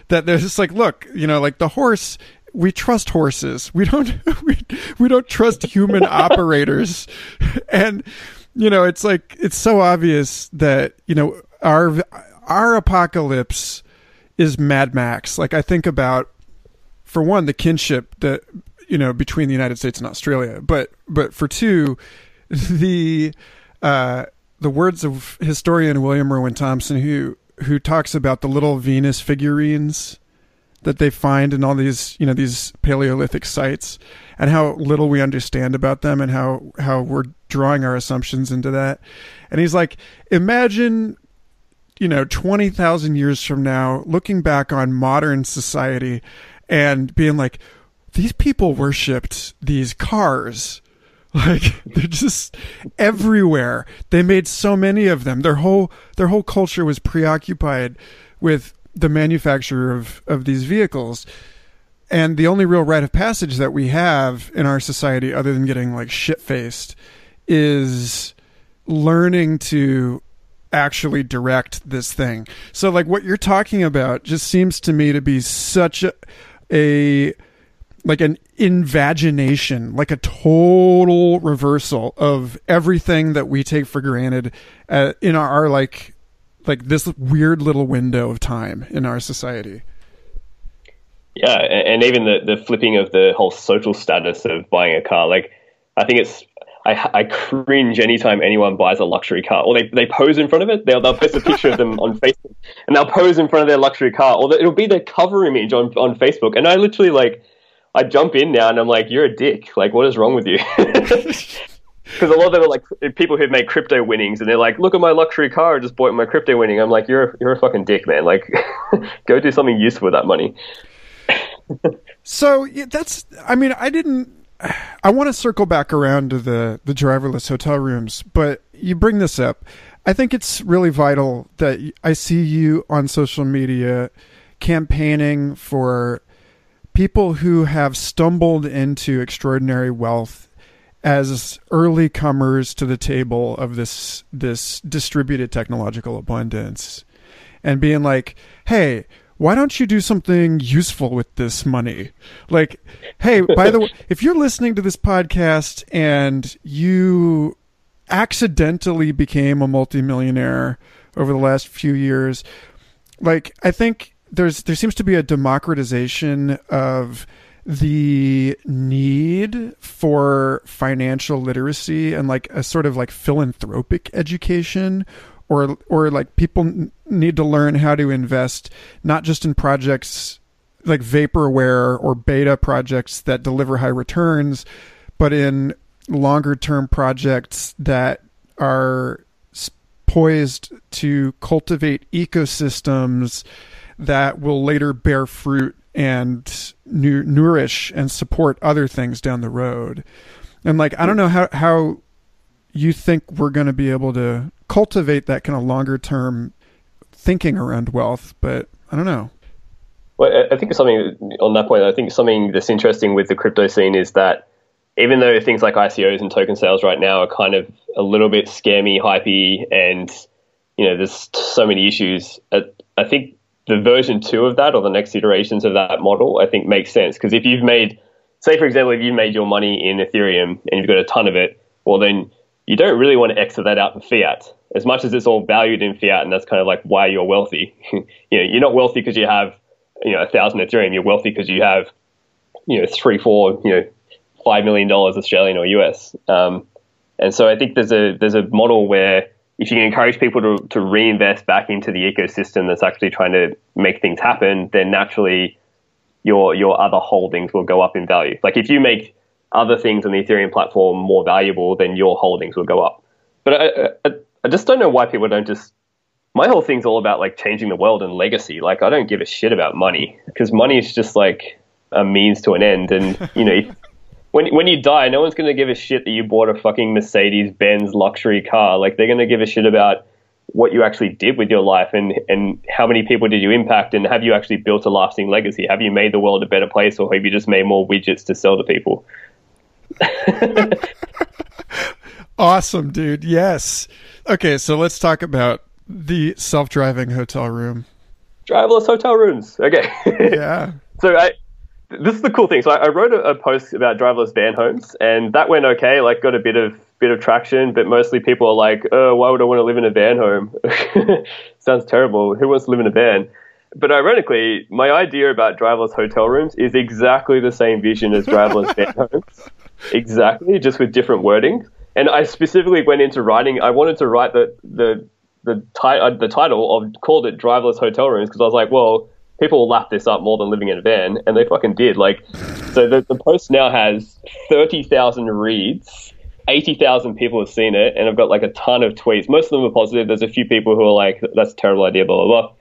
That there's just like, look, you know, like the horse we trust horses. We don't we, we don't trust human operators. And you know, it's like it's so obvious that, you know, our our apocalypse is Mad Max. Like I think about for one the kinship that you know between the United States and Australia, but but for two the uh the words of historian William Irwin Thompson who who talks about the little Venus figurines that they find in all these you know these paleolithic sites and how little we understand about them and how how we're drawing our assumptions into that. And he's like imagine you know 20,000 years from now looking back on modern society and being like these people worshipped these cars like they're just everywhere they made so many of them their whole their whole culture was preoccupied with the manufacture of, of these vehicles. And the only real rite of passage that we have in our society, other than getting like shit faced, is learning to actually direct this thing. So, like, what you're talking about just seems to me to be such a, a like an invagination, like a total reversal of everything that we take for granted uh, in our, our like like this weird little window of time in our society. Yeah, and even the the flipping of the whole social status of buying a car. Like, I think it's I, I cringe anytime anyone buys a luxury car, or they, they pose in front of it. They'll they'll post a picture of them on Facebook, and they'll pose in front of their luxury car, or it'll be their cover image on on Facebook. And I literally like I jump in now, and I'm like, you're a dick. Like, what is wrong with you? because a lot of them are like eh, people who've made crypto winnings, and they're like, "Look at my luxury car! I just bought my crypto winning." I'm like, "You're you're a fucking dick, man! Like, go do something useful with that money." so yeah, that's. I mean, I didn't. I want to circle back around to the the driverless hotel rooms, but you bring this up. I think it's really vital that I see you on social media campaigning for people who have stumbled into extraordinary wealth as early comers to the table of this this distributed technological abundance and being like hey why don't you do something useful with this money? Like hey by the way if you're listening to this podcast and you accidentally became a multimillionaire over the last few years like i think there's there seems to be a democratization of the need for financial literacy and like a sort of like philanthropic education or or like people need to learn how to invest not just in projects like vaporware or beta projects that deliver high returns but in longer term projects that are poised to cultivate ecosystems that will later bear fruit and nourish and support other things down the road. And like I don't know how how you think we're going to be able to cultivate that kind of longer term thinking around wealth, but I don't know. Well, I think something on that point. I think something that's interesting with the crypto scene is that even though things like ICOs and token sales right now are kind of a little bit scammy, hypey, and you know, there's so many issues. I think the version two of that or the next iterations of that model, I think makes sense. Because if you've made, say, for example, if you've made your money in Ethereum and you've got a ton of it, well, then you don't really want to exit that out in fiat. As much as it's all valued in fiat, and that's kind of like why you're wealthy. you know, you're not wealthy because you have, you know, a thousand Ethereum. You're wealthy because you have, you know, three, four, you know, five million dollars Australian or US. Um, and so I think there's a there's a model where if you can encourage people to, to reinvest back into the ecosystem that's actually trying to make things happen, then naturally your your other holdings will go up in value. Like if you make other things on the Ethereum platform more valuable, then your holdings will go up. But I, I, I just don't know why people don't just. My whole thing's all about like changing the world and legacy. Like I don't give a shit about money because money is just like a means to an end. And you know, when when you die, no one's going to give a shit that you bought a fucking Mercedes Benz luxury car. Like they're going to give a shit about what you actually did with your life and and how many people did you impact and have you actually built a lasting legacy? Have you made the world a better place or have you just made more widgets to sell to people? awesome, dude. Yes. Okay, so let's talk about the self-driving hotel room. Driverless hotel rooms. Okay. yeah. So I this is the cool thing. So I, I wrote a, a, post about driverless van homes, and that went okay. Like, got a bit of bit of traction, but mostly people are like, "Oh, why would I want to live in a van home? Sounds terrible. Who wants to live in a van?" But ironically, my idea about driverless hotel rooms is exactly the same vision as driverless van homes. Exactly, just with different wording. And I specifically went into writing. I wanted to write the the the, ti- uh, the title of called it driverless hotel rooms because I was like, well people will lap this up more than living in a van, and they fucking did. Like, so the, the post now has 30,000 reads, 80,000 people have seen it, and I've got like a ton of tweets. Most of them are positive. There's a few people who are like, that's a terrible idea, blah, blah, blah.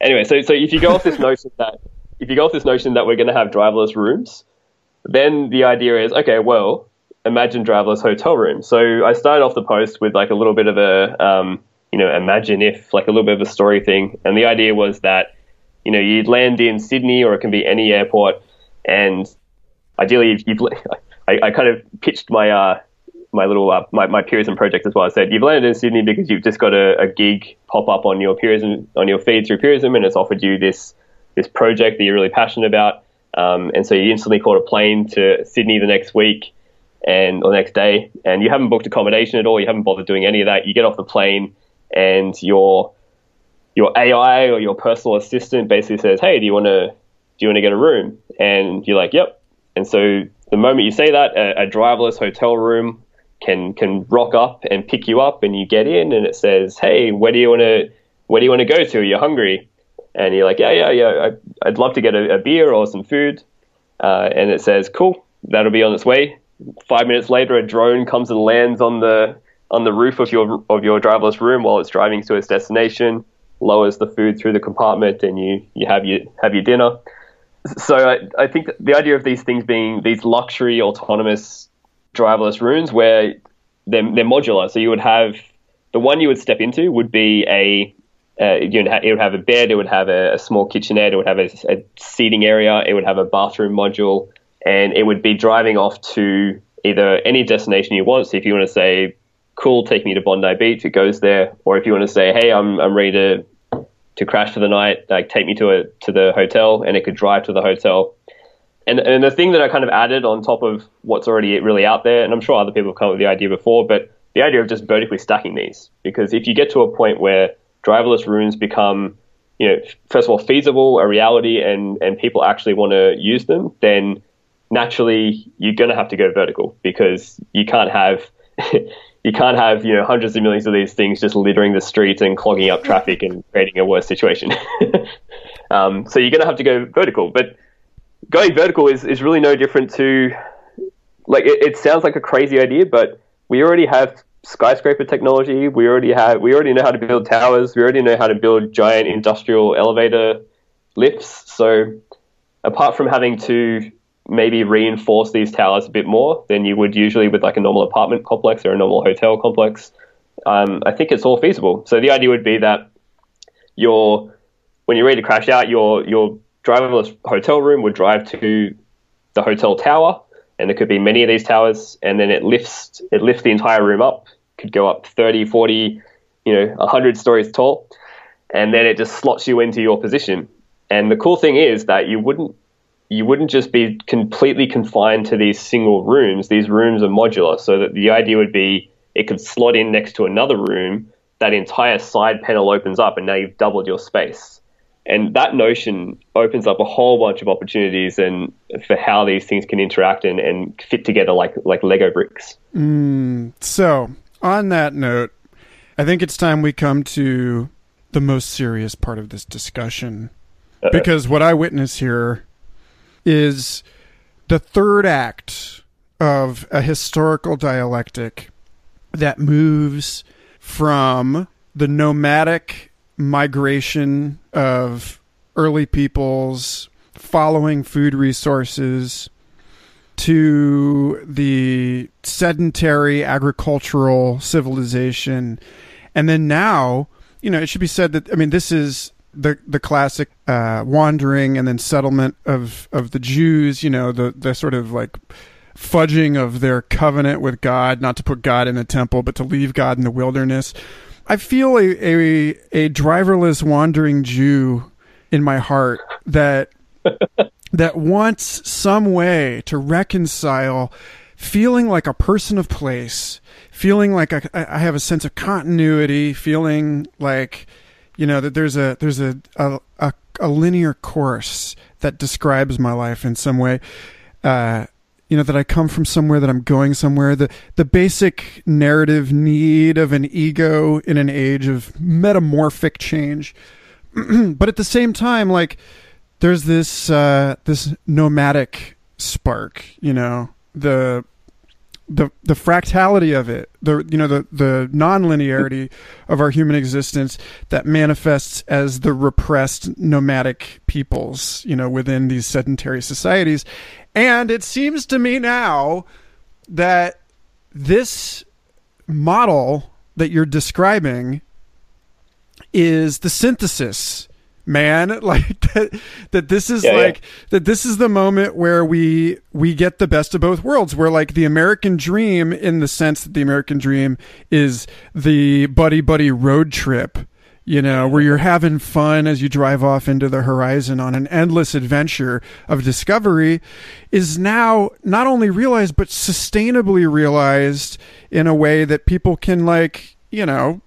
Anyway, so, so if you go off this notion that, if you go off this notion that we're going to have driverless rooms, then the idea is, okay, well, imagine driverless hotel rooms. So I started off the post with like a little bit of a, um, you know, imagine if, like a little bit of a story thing. And the idea was that you know, you'd land in Sydney or it can be any airport, and ideally, you've I, I, kind of pitched my uh, my little uh, my, my Purism project as well. I said you've landed in Sydney because you've just got a, a gig pop up on your Purism on your feed through Purism, and it's offered you this this project that you're really passionate about. Um, and so you instantly caught a plane to Sydney the next week and or the next day, and you haven't booked accommodation at all. You haven't bothered doing any of that. You get off the plane, and you're your AI or your personal assistant basically says, "Hey, do you want to do you want to get a room?" And you're like, "Yep." And so the moment you say that, a, a, driverless hotel room can can rock up and pick you up, and you get in, and it says, "Hey, where do you want to where do you want to go to? You're hungry." And you're like, "Yeah, yeah, yeah. I, would love to get a, a, beer or some food." Uh, and it says, "Cool, that'll be on its way." Five minutes later, a drone comes and lands on the on the roof of your of your driverless room while it's driving to its destination lowers the food through the compartment, and you you have your have your dinner. So I, I think the idea of these things being these luxury autonomous driverless rooms where they're, they're modular. So you would have the one you would step into would be a uh, you it would have a bed, it would have a, a small kitchenette, it would have a, a, seating area, it would have a bathroom module, and it would be driving off to either any destination you want. So if you want to say, "Cool, take me to Bondi Beach," it goes there. Or if you want to say, "Hey, I'm I'm ready to to crash for the night, like take me to a to the hotel, and it could drive to the hotel. And and the thing that I kind of added on top of what's already really out there, and I'm sure other people have come up with the idea before, but the idea of just vertically stacking these, because if you get to a point where driverless rooms become, you know, first of all feasible, a reality, and and people actually want to use them, then naturally you're going to have to go vertical because you can't have you can't have you know hundreds of millions of these things just littering the streets and clogging up traffic and creating a worse situation. um, so you're going to have to go vertical, but going vertical is, is really no different to like it, it sounds like a crazy idea, but we already have skyscraper technology. We already have we already know how to build towers. We already know how to build giant industrial elevator lifts. So apart from having to maybe reinforce these towers a bit more than you would usually with like a normal apartment complex or a normal hotel complex. Um, I think it's all feasible. So the idea would be that your when you're ready to crash out, your your driverless hotel room would drive to the hotel tower, and there could be many of these towers, and then it lifts it lifts the entire room up, could go up 30, 40, you know, 100 stories tall, and then it just slots you into your position. And the cool thing is that you wouldn't you wouldn't just be completely confined to these single rooms. These rooms are modular, so that the idea would be it could slot in next to another room. That entire side panel opens up, and now you've doubled your space. And that notion opens up a whole bunch of opportunities and for how these things can interact and, and fit together like like Lego bricks. Mm, so, on that note, I think it's time we come to the most serious part of this discussion. Uh-oh. Because what I witness here is the third act of a historical dialectic that moves from the nomadic migration of early peoples following food resources to the sedentary agricultural civilization. And then now, you know, it should be said that, I mean, this is the the classic uh, wandering and then settlement of, of the Jews, you know, the, the sort of like fudging of their covenant with God, not to put God in the temple, but to leave God in the wilderness. I feel a, a, a driverless wandering Jew in my heart that that wants some way to reconcile feeling like a person of place, feeling like I, I have a sense of continuity, feeling like you know that there's a there's a a, a, a linear course that describes my life in some way. Uh, you know that I come from somewhere that I'm going somewhere the the basic narrative need of an ego in an age of metamorphic change but at the same time like there's this uh, this nomadic spark you know the the the fractality of it the you know the the non-linearity of our human existence that manifests as the repressed nomadic peoples you know within these sedentary societies. And it seems to me now that this model that you're describing is the synthesis man like that, that this is yeah, like yeah. that this is the moment where we we get the best of both worlds where like the american dream in the sense that the american dream is the buddy buddy road trip you know, where you're having fun as you drive off into the horizon on an endless adventure of discovery is now not only realized, but sustainably realized in a way that people can, like, you know,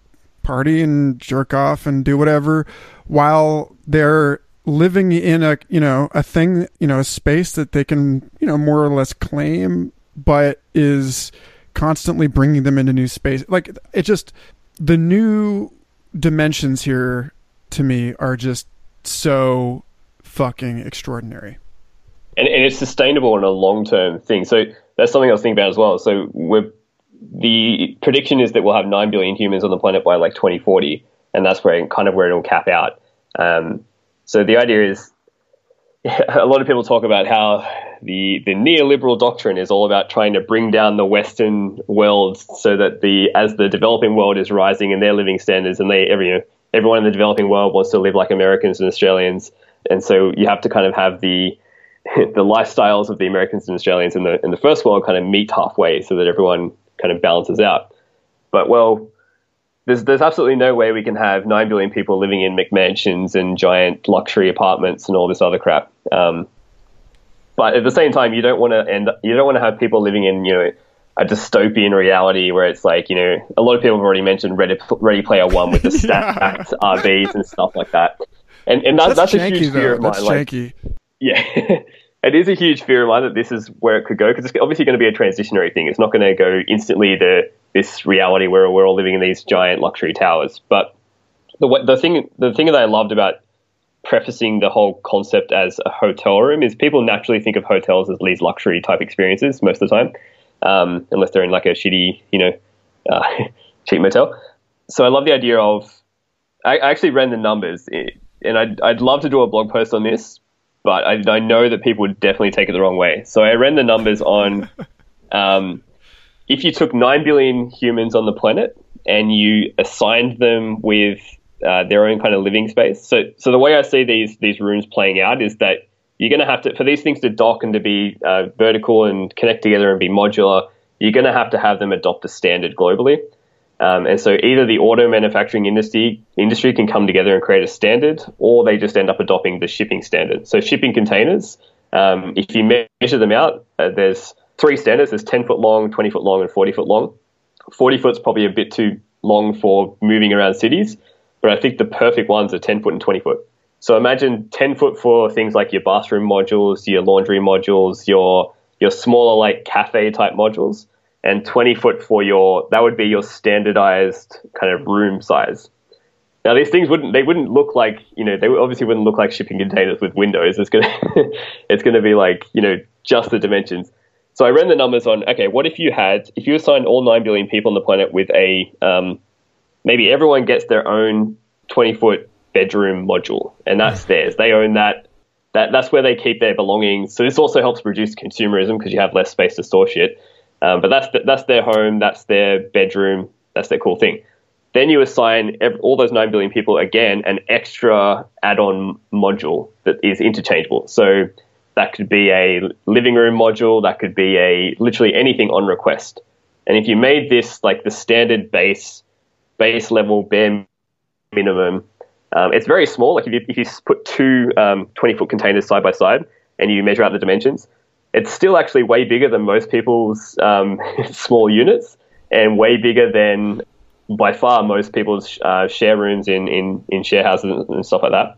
party and jerk off and do whatever while they're living in a, you know, a thing, you know, a space that they can, you know, more or less claim, but is constantly bringing them into new space. Like, it just, the new dimensions here to me are just so fucking extraordinary. And, and it's sustainable in a long term thing. So that's something I was thinking about as well. So we're, the prediction is that we'll have 9 billion humans on the planet by like 2040. And that's where kind of where it'll cap out. Um, so the idea is a lot of people talk about how the the neoliberal doctrine is all about trying to bring down the Western world so that the as the developing world is rising in their living standards and they every everyone in the developing world wants to live like Americans and Australians, and so you have to kind of have the the lifestyles of the Americans and Australians in the in the first world kind of meet halfway so that everyone kind of balances out. But well, there's there's absolutely no way we can have nine billion people living in McMansions and giant luxury apartments and all this other crap. Um, but at the same time, you don't want to end. You don't want to have people living in you know a dystopian reality where it's like you know a lot of people have already mentioned Ready, Ready Player One with the stacked RVs and stuff like that. And and that, that's, that's a huge fear though. of mine. That's like, Yeah. it is a huge fear of mine that this is where it could go because it's obviously going to be a transitionary thing. It's not going to go instantly to this reality where we're all living in these giant luxury towers. But the the thing the thing that I loved about prefacing the whole concept as a hotel room is people naturally think of hotels as these luxury type experiences most of the time, um, unless they're in like a shitty you know uh, cheap motel. So I love the idea of I, I actually ran the numbers. And I'd, I'd love to do a blog post on this, but I, I know that people would definitely take it the wrong way. So I ran the numbers on um, if you took 9 billion humans on the planet and you assigned them with uh, their own kind of living space. So, so the way I see these these rooms playing out is that you're going to have to for these things to dock and to be uh, vertical and connect together and be modular. You're going to have to have them adopt a standard globally. Um, and so either the auto manufacturing industry industry can come together and create a standard, or they just end up adopting the shipping standard. So shipping containers, um, if you measure them out, uh, there's three standards. There's 10 foot long, 20 foot long, and 40 foot long. 40 foot's probably a bit too long for moving around cities, but I think the perfect ones are 10 foot and 20 foot. So imagine 10 foot for things like your bathroom modules, your laundry modules, your your smaller like cafe type modules, and 20 foot for your that would be your standardized kind of room size. Now these things wouldn't they wouldn't look like you know they obviously wouldn't look like shipping containers with windows. It's gonna it's gonna be like you know just the dimensions. So I ran the numbers on okay, what if you had if you assigned all nine billion people on the planet with a um, maybe everyone gets their own 20 foot bedroom module and that's theirs. They own that. That that's where they keep their belongings. So this also helps reduce consumerism because you have less space to store shit. Um, but that's the, that's their home, that's their bedroom, that's their cool thing. Then you assign all those 9 billion people again an extra add on module that is interchangeable. So that could be a living room module, that could be a literally anything on request. And if you made this like the standard base, base level bare minimum, um, it's very small. Like if you, if you put two um, 20 foot containers side by side and you measure out the dimensions, it's still actually way bigger than most people's um, small units and way bigger than by far most people's uh, share rooms in, in, in share houses and stuff like that.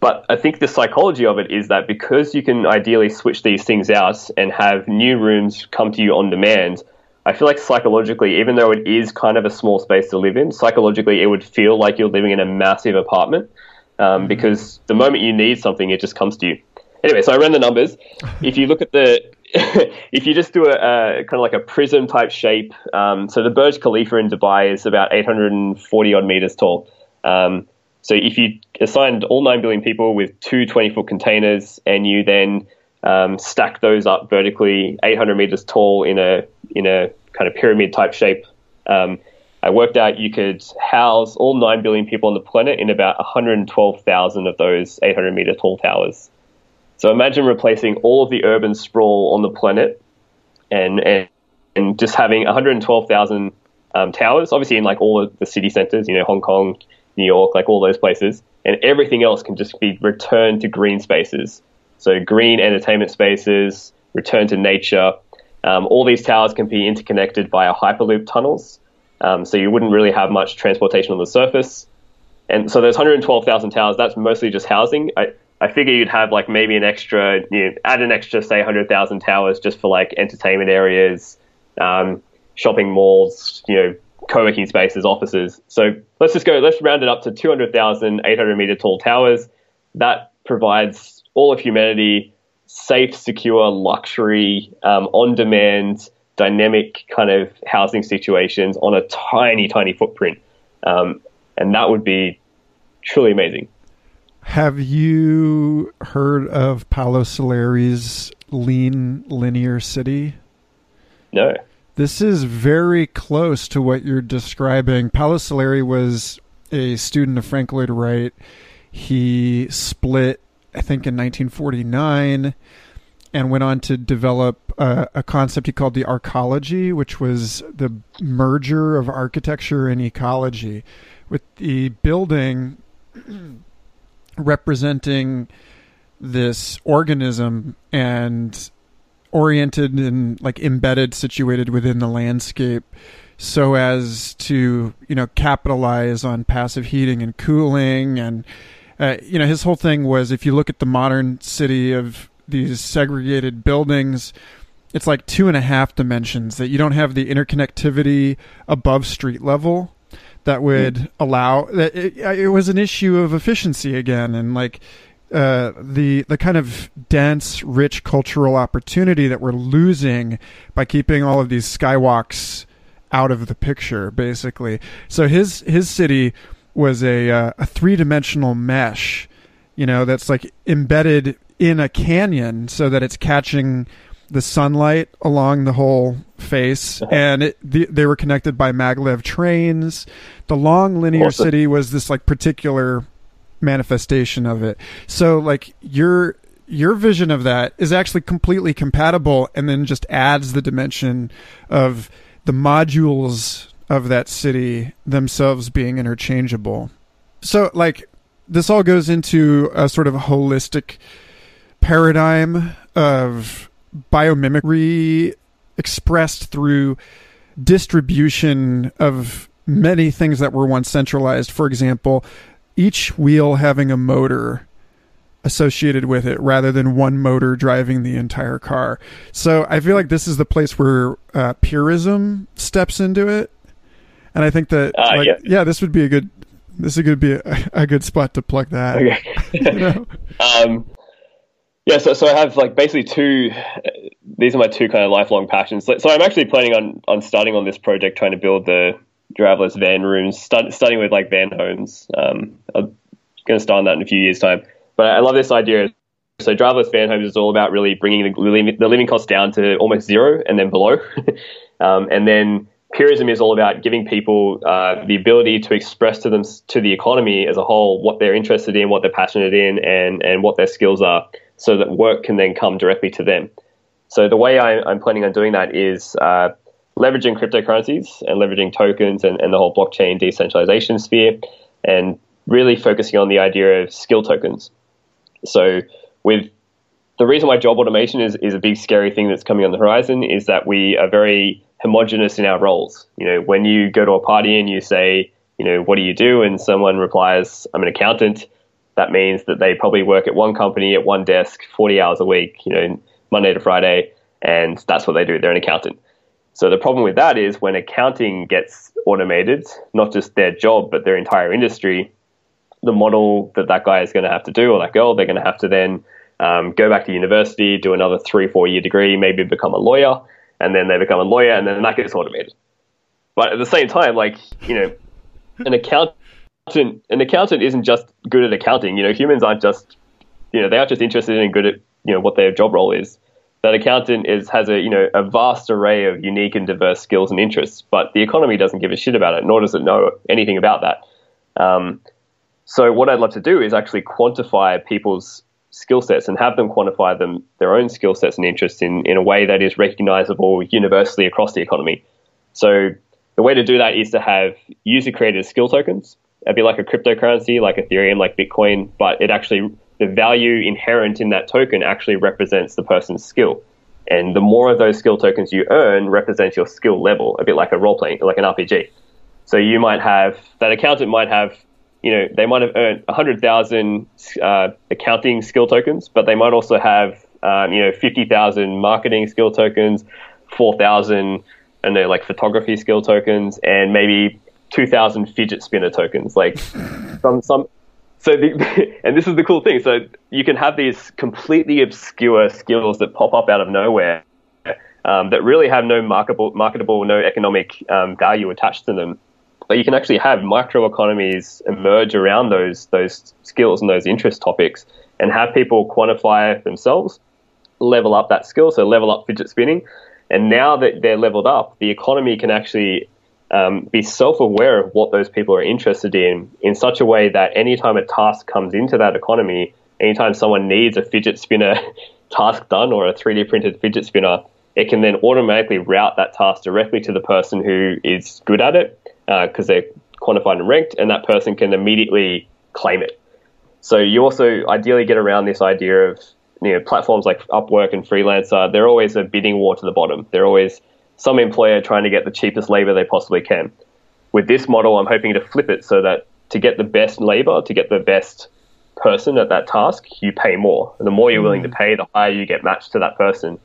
But I think the psychology of it is that because you can ideally switch these things out and have new rooms come to you on demand, I feel like psychologically, even though it is kind of a small space to live in, psychologically it would feel like you're living in a massive apartment um, mm-hmm. because the moment you need something, it just comes to you anyway, so I ran the numbers. If you look at the, if you just do a, a, kind of like a prism type shape, um, so the Burj Khalifa in Dubai is about 840 odd meters tall. Um, so if you assigned all 9 billion people with two 20 foot containers and you then um, stack those up vertically 800 meters tall in a, in a kind of pyramid type shape, um, I worked out you could house all 9 billion people on the planet in about 112,000 of those 800 meter tall towers. So imagine replacing all of the urban sprawl on the planet and, and, and just having 112,000 um, towers, obviously in like all of the city centers, you know, Hong Kong, New York, like all those places, and everything else can just be returned to green spaces. So green entertainment spaces, return to nature. Um, all these towers can be interconnected via hyperloop tunnels, um, so you wouldn't really have much transportation on the surface. And so those 112,000 towers, that's mostly just housing. I, I figure you'd have like maybe an extra, you know, add an extra, say, 100,000 towers just for like entertainment areas, um, shopping malls, you know, co working spaces, offices. So let's just go, let's round it up to 200,000 800 meter tall towers. That provides all of humanity safe, secure, luxury, um, on demand, dynamic kind of housing situations on a tiny, tiny footprint. Um, and that would be truly amazing. Have you heard of Paolo Soleri's Lean Linear City? No. This is very close to what you're describing. Paolo Soleri was a student of Frank Lloyd Wright. He split, I think, in 1949 and went on to develop a, a, concept he called the arcology, which was the merger of architecture and ecology. With the building representing this organism and oriented and like embedded situated within the landscape so as to you know capitalize on passive heating and cooling and uh, you know his whole thing was if you look at the modern city of these segregated buildings it's like two and a half dimensions that you don't have the interconnectivity above street level that would allow that it, it, was an issue of efficiency again and like uh, the the kind of dense, rich cultural opportunity that we're losing by keeping all of these skywalks out of the picture, basically. So his his city was a uh, a three dimensional mesh, you know, that's like embedded in a canyon, so that it's catching the sunlight along the whole face, uh-huh. and it, the, they were connected by maglev trains. The long linear awesome. city was this like particular manifestation of it. So like your your vision of that is actually completely compatible, and then just adds the dimension of the modules of that city themselves being interchangeable. So like this all goes into a sort of holistic paradigm of biomimicry expressed through distribution of many things that were once centralized. For example, each wheel having a motor associated with it rather than one motor driving the entire car. So I feel like this is the place where uh, purism steps into it, and I think that uh, like, yeah. yeah. this would be a good this to be a, a, good spot to plug that. Okay. you know? um, yeah, so so I have like basically two. These are my two kind of lifelong passions. So, so I'm actually planning on on starting on this project, trying to build the driverless van rooms, start, starting with like van homes. Um, I'm going to start on that in a few years' time. But I love this idea. So driverless van homes is all about really bringing the, the living costs down to almost zero and then below. um, and then Peerism is all about giving people uh, the ability to express to them to the economy as a whole what they're interested in, what they're passionate in, and and what their skills are, so that work can then come directly to them. So the way I, am planning on doing that is uh, leveraging cryptocurrencies and leveraging tokens and, and the whole blockchain decentralization sphere, and really focusing on the idea of skill tokens. So with the reason why job automation is, is a big scary thing that's coming on the horizon is that we are very homogenous in our roles. You know, when you go to a party and you say, you know, what do you do? And someone replies, I'm an accountant. That means that they probably work at one company at one desk 40 hours a week, you know, Monday to Friday, and that's what they do. They're an accountant. So the problem with that is when accounting gets automated, not just their job, but their entire industry, the model that that guy is going to have to do or that girl, they're going to have to then um, go back to university, do another three, four year degree, maybe become a lawyer, and then they become a lawyer, and then that gets automated. But at the same time, like you know, an accountant, an accountant isn't just good at accounting. You know, humans aren't just, you know, they aren't just interested in good at you know what their job role is. That accountant is has a you know a vast array of unique and diverse skills and interests, but the economy doesn't give a shit about it, nor does it know anything about that. Um, so what I'd love to do is actually quantify people's skill sets and have them quantify them their own skill sets and interests in, in a way that is recognizable universally across the economy. So the way to do that is to have user created skill tokens. It'd be like a cryptocurrency, like Ethereum, like Bitcoin, but it actually the value inherent in that token actually represents the person's skill. And the more of those skill tokens you earn represents your skill level, a bit like a role playing, like an RPG. So you might have that accountant might have you know, they might have earned 100,000 uh, accounting skill tokens, but they might also have, um, you know, 50,000 marketing skill tokens, 4,000, and know, like photography skill tokens, and maybe 2,000 fidget spinner tokens. Like some, some, so the, and this is the cool thing. So you can have these completely obscure skills that pop up out of nowhere. Um, that really have no marketable, marketable, no economic um, value attached to them but you can actually have microeconomies emerge around those those skills and those interest topics, and have people quantify themselves, level up that skill, so level up fidget spinning, and now that they're leveled up, the economy can actually um, be self-aware of what those people are interested in, in such a way that anytime a task comes into that economy, anytime someone needs a fidget spinner task done or a 3D printed fidget spinner, it can then automatically route that task directly to the person who is good at it because uh, they're quantified and ranked, and that person can immediately claim it. So you also ideally get around this idea of you know platforms like Upwork and Freelancer. They're always a bidding war to the bottom. They're always some employer trying to get the cheapest labor they possibly can. With this model, I'm hoping to flip it so that to get the best labor, to get the best person at that task, you pay more. And the more you're willing to mm. pay, the higher you get matched to that person.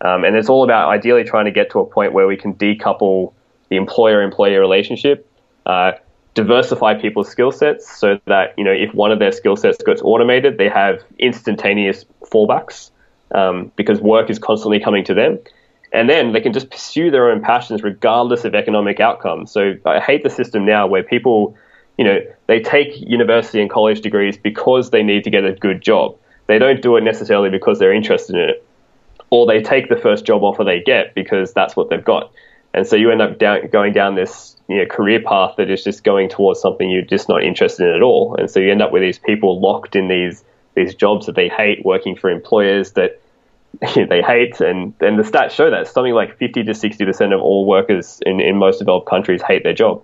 Um, and it's all about ideally trying to get to a point where we can decouple the employer-employee relationship, uh, diversify people's skill sets so that you know if one of their skill sets gets automated, they have instantaneous fallbacks um, because work is constantly coming to them, and then they can just pursue their own passions regardless of economic outcomes. So I hate the system now where people, you know, they take university and college degrees because they need to get a good job. They don't do it necessarily because they're interested in it, or they take the first job offer they get because that's what they've got. And so you end up down, going down this you know, career path that is just going towards something you're just not interested in at all. And so you end up with these people locked in these these jobs that they hate, working for employers that they hate. And, and the stats show that something like 50 to 60% of all workers in, in most developed countries hate their job.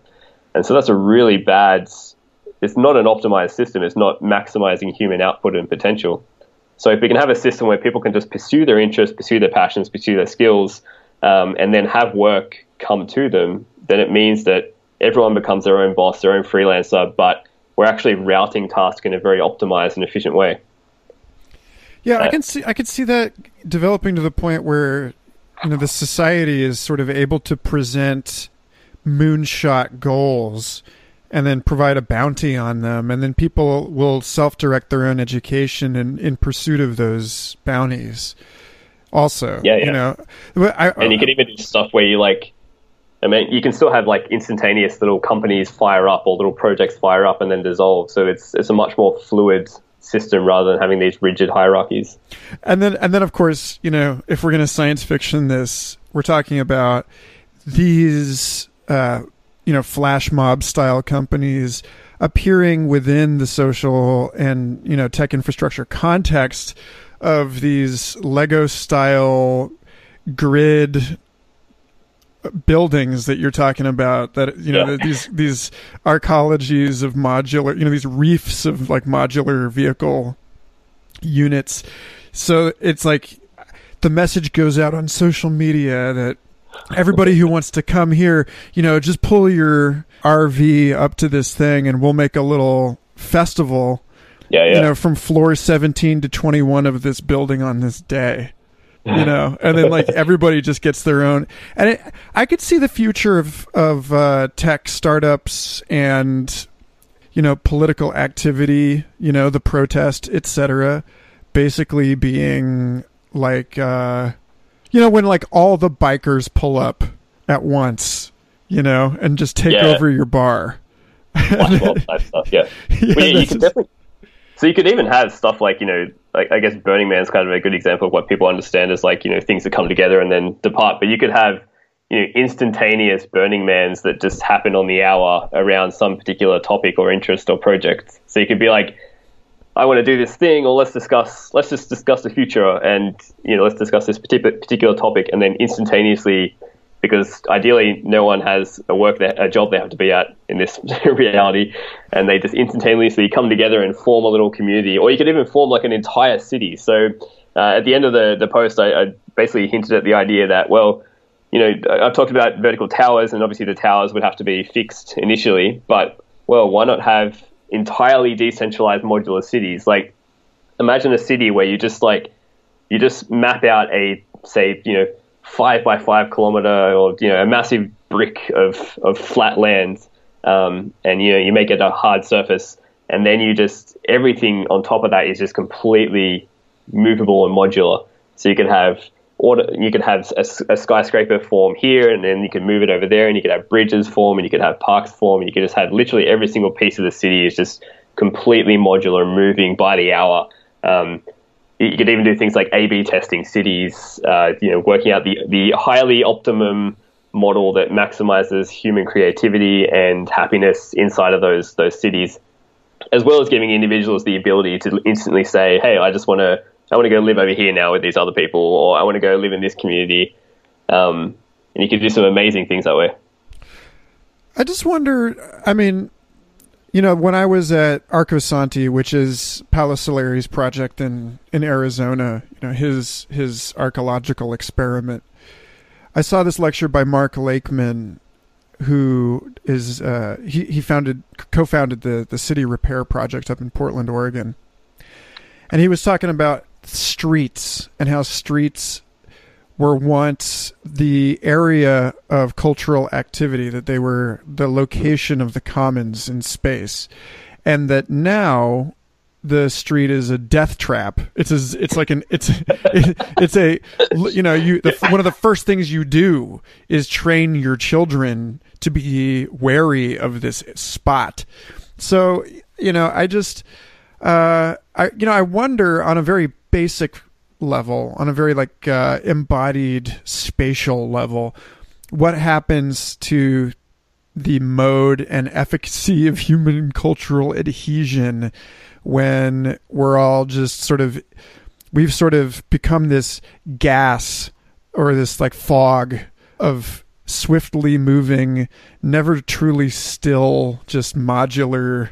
And so that's a really bad, it's not an optimized system. It's not maximizing human output and potential. So if we can have a system where people can just pursue their interests, pursue their passions, pursue their skills, um, and then have work come to them, then it means that everyone becomes their own boss, their own freelancer, but we're actually routing tasks in a very optimized and efficient way. Yeah, I can see I could see that developing to the point where you know the society is sort of able to present moonshot goals and then provide a bounty on them and then people will self-direct their own education in, in pursuit of those bounties also Yeah, yeah. you know I, and you can even do stuff where you like I mean, you can still have like instantaneous little companies fire up or little projects fire up and then dissolve. So it's it's a much more fluid system rather than having these rigid hierarchies. and then and then of course you know if we're going to science fiction this we're talking about these uh, you know flash mob style companies appearing within the social and you know tech infrastructure context of these lego style grid buildings that you're talking about that you know Yeah. these these arcologies of modular you know these reefs of like modular vehicle units so it's like the message goes out on social media that everybody who wants to come here you know just pull your rv up to this thing and we'll make a little festival Yeah, yeah. you know from floor 17 to 21 of this building on this day you know and then like everybody just gets their own and it, i could see the future of of uh, tech startups and you know political activity you know the protest etc basically being like uh you know when like all the bikers pull up at once you know and just take Yeah. over your bar type stuff. Yeah. Yeah, Well, you just- definitely. So you could even have stuff like you know, like I guess Burning Man is kind of a good example of what people understand as like you know things that come together and then depart. But you could have you know instantaneous Burning Mans that just happen on the hour around some particular topic or interest or project. So you could be like, I want to do this thing, or let's discuss, let's just discuss the future, and you know, let's discuss this particular particular topic, and then instantaneously, because ideally no one has a work that a job they have to be at in this reality, and they just instantaneously come together and form a little community, or you could even form like an entire city. So uh, at the end of the the post, I, I basically hinted at the idea that well. You know, I've talked about vertical towers, and obviously the towers would have to be fixed initially. But well, why not have entirely decentralized modular cities? Like, imagine a city where you just like you just map out a say you know five by five kilometer or you know a massive brick of of flat land, um, and you know you make it a hard surface, and then you just everything on top of that is just completely movable and modular. So you can have order, you could have a, a skyscraper form here, and then you can move it over there, and you could have bridges form, and you could have parks form, and you could just have literally every single piece of the city is just completely modular, moving by the hour. Um, you could even do things like A/B testing cities, uh, you know, working out the the highly optimum model that maximizes human creativity and happiness inside of those those cities, as well as giving individuals the ability to instantly say, "Hey, I just want to I want to go live over here now with these other people, or I want to go live in this community." Um, and you can do some amazing things that way. I just wonder. I mean, you know, when I was at Arcosanti, which is Paolo Soleri's project in in Arizona, you know, his his arcological experiment. I saw this lecture by Mark Lakeman, who is uh, he he founded co-founded the the City Repair Project up in Portland, Oregon, and he was talking about streets and how streets were once the area of cultural activity that they were the location of the commons in space and that now the street is a death trap. It's a, it's like an it's it's a you know you the, one of the first things you do is train your children to be wary of this spot. So you know i just uh i you know i wonder on a very basic level on a very like uh, embodied spatial level what happens to the mode and efficacy of human cultural adhesion when we're all just sort of we've sort of become this gas or this like fog of swiftly moving never truly still just modular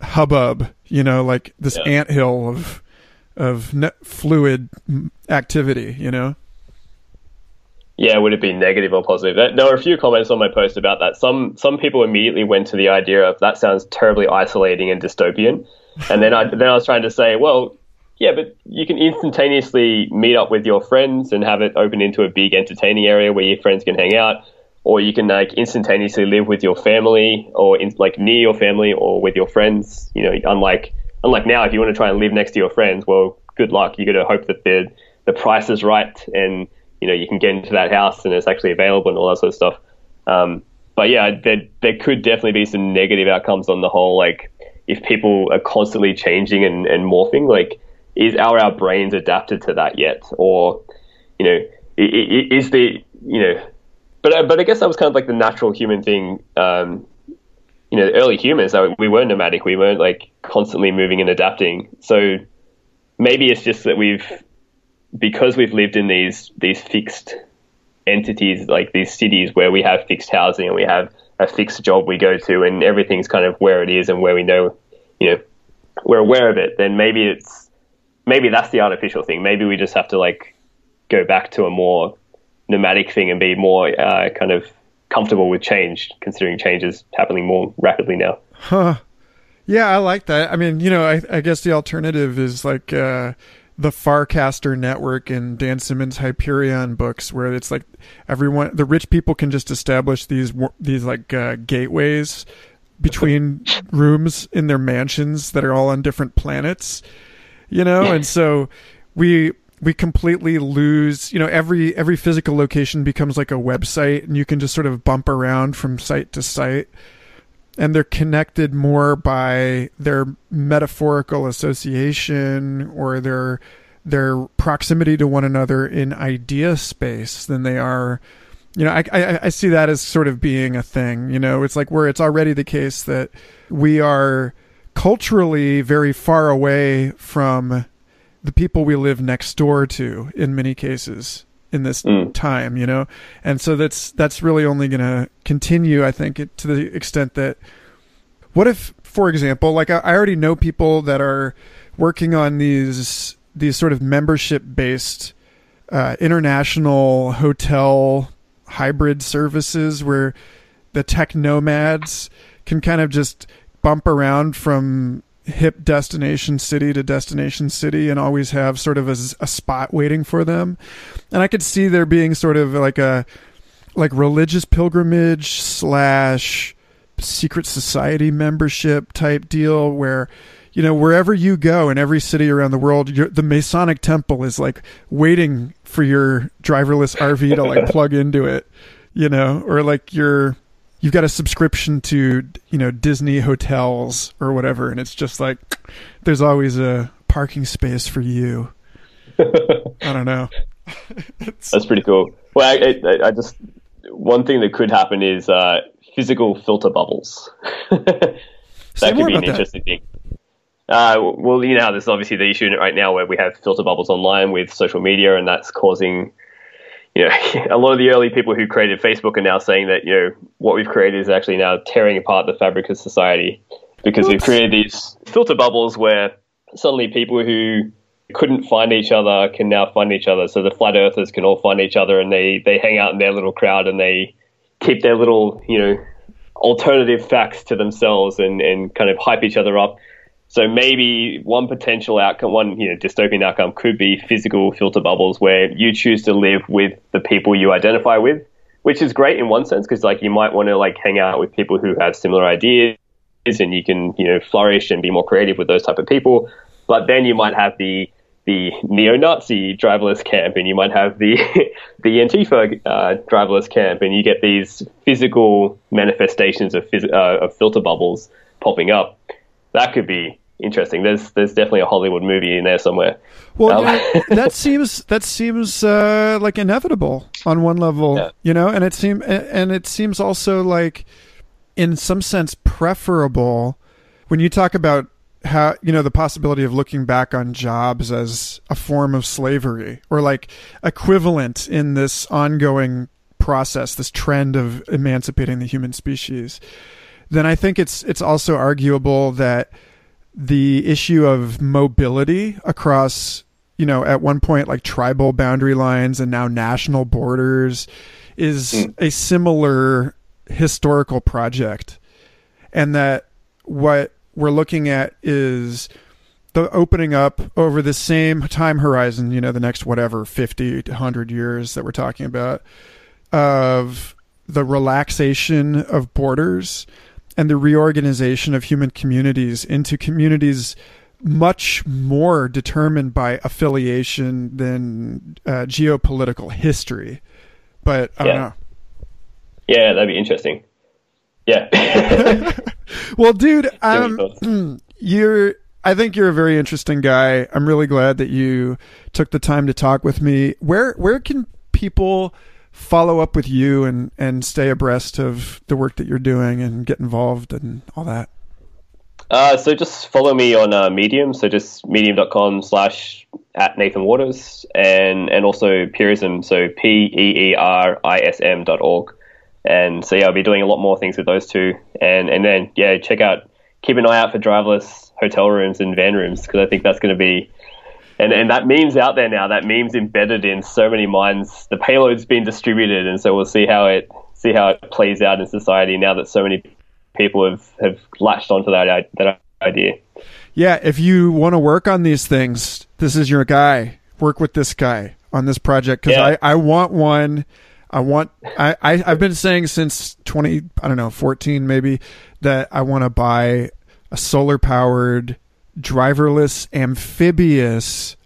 hubbub you know like this Yeah. anthill of of fluid activity you know Yeah, would it be negative or positive? There were a few comments on my post about that. Some some people immediately went to the idea of that sounds terribly isolating and dystopian, and then I then I was trying to say, well, Yeah, but you can instantaneously meet up with your friends and have it open into a big entertaining area where your friends can hang out, or you can like instantaneously live with your family or in, like near your family or with your friends. You know, unlike unlike now, if you want to try and live next to your friends, well, good luck. You got to hope that the the price is right and you know you can get into that house and it's actually available and all that sort of stuff. Um, but yeah, there there could definitely be some negative outcomes on the whole. Like if people are constantly changing and, and morphing, like is are our brains adapted to that yet, or you know, is the you know, but but I guess that was kind of like the natural human thing. Um, you know, early humans, we weren't nomadic. We weren't like constantly moving and adapting. So maybe it's just that we've because we've lived in these these fixed entities, like these cities where we have fixed housing and we have a fixed job we go to, and everything's kind of where it is and where we know, you know, we're aware of it. Then maybe it's maybe that's the artificial thing. Maybe we just have to like go back to a more nomadic thing and be more uh, kind of comfortable with change, considering change is happening more rapidly now. Huh. Yeah, I like that. I mean, you know, I, I guess the alternative is like uh, the Farcaster Network and Dan Simmons' Hyperion books, where it's like everyone, the rich people can just establish these these like uh, gateways between rooms in their mansions that are all on different planets you know, and so we we completely lose you know every every physical location becomes like a website and you can just sort of bump around from site to site. And they're connected more by their metaphorical association or their their proximity to one another in idea space than they are you know I, I, I see that as sort of being a thing you know it's like where it's already the case that we are culturally very far away from the people we live next door to in many cases in this mm. time you know and so that's that's really only going to continue i think to the extent that what if for example like I, I already know people that are working on these these sort of membership based uh, international hotel hybrid services where the tech nomads can kind of just bump around from hip destination city to destination city and always have sort of a, a, spot waiting for them. And I could see there being sort of like a like religious pilgrimage slash secret society membership type deal where you know wherever you go in every city around the world the masonic temple is like waiting for your driverless rv to like plug into it you know or like your you've got a subscription to you know Disney hotels or whatever, and it's just like there's always a parking space for you. I don't know. That's pretty cool. Well, I, I, I, just one thing that could happen is uh, physical filter bubbles. that could be an interesting that. thing. Uh, well, you know, there's obviously the issue right now where we have filter bubbles online with social media, and that's causing you know, a lot of the early people who created Facebook are now saying that, you know, what we've created is actually now tearing apart the fabric of society because Oops. we've created these filter bubbles where suddenly people who couldn't find each other can now find each other. So the flat earthers can all find each other and they, they hang out in their little crowd and they keep their little, you know, alternative facts to themselves and, and kind of hype each other up. So maybe one potential outcome, one you know dystopian outcome, could be physical filter bubbles where you choose to live with the people you identify with, which is great in one sense because like you might want to like hang out with people who have similar ideas and you can you know flourish and be more creative with those type of people. But then you might have the the neo-Nazi driverless camp, and you might have the the Antifa uh, driverless camp, and you get these physical manifestations of, phys- uh, of filter bubbles popping up. That could be interesting. There's there's definitely a Hollywood movie in there somewhere. Well, um, that seems that seems uh, like inevitable on one level, yeah. you know, and it seems and it seems also like in some sense preferable when you talk about how you know the possibility of looking back on jobs as a form of slavery or like equivalent in this ongoing process this trend of emancipating the human species then i think it's it's also arguable that the issue of mobility across, you know, at one point like tribal boundary lines and now national borders is mm. a similar historical project. And that what we're looking at is the opening up over the same time horizon, you know, the next whatever 50 to 100 years that we're talking about of the relaxation of borders and the reorganization of human communities into communities much more determined by affiliation than uh, geopolitical history. But I don't Yeah. know. Yeah, that'd be interesting. Yeah. Well, dude, um, you're. I think you're a very interesting guy. I'm really glad that you took the time to talk with me. Where where can people follow up with you and and stay abreast of the work that you're doing and get involved and all that? Uh, so just follow me on uh, Medium. So just medium.com slash at Nathan Waters and, and also Peerism. So P E E R I S M dot org. And so yeah, I'll be doing a lot more things with those two. And, and then, yeah, check out, keep an eye out for driverless hotel rooms and van rooms because I think that's going to be, and, and that meme's out there now. That meme's embedded in so many minds. The payload's been distributed. And so we'll see how it, see how it plays out in society now that so many people have, have latched onto that, that idea. Yeah, if you want to work on these things, this is your guy. Work with this guy on this project because Yeah. I, I want one. I want I, I I've been saying since twenty I don't know fourteen maybe that I want to buy a solar powered driverless amphibious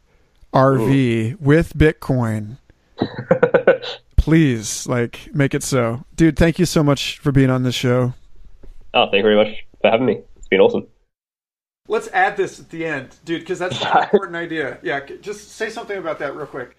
RV with Bitcoin. Please, like, make it so, dude. Thank you so much for being on this show. Oh, thank you very much for having me. It's been awesome. Let's add this at the end, dude, because that's an important idea. Yeah, just say something about that real quick.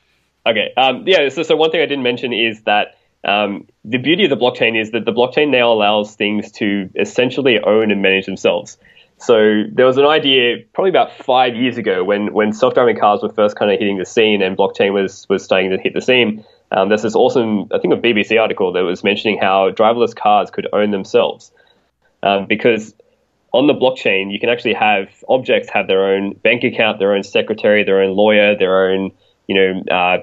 Okay. Um, yeah. So, so one thing I didn't mention is that um, the beauty of the blockchain is that the blockchain now allows things to essentially own and manage themselves. So there was an idea probably about five years ago when, when self-driving cars were first kind of hitting the scene and blockchain was, was starting to hit the scene. Um, there's this awesome, I think, a BBC article that was mentioning how driverless cars could own themselves um, because on the blockchain, you can actually have objects have their own bank account, their own secretary, their own lawyer, their own, you know, uh,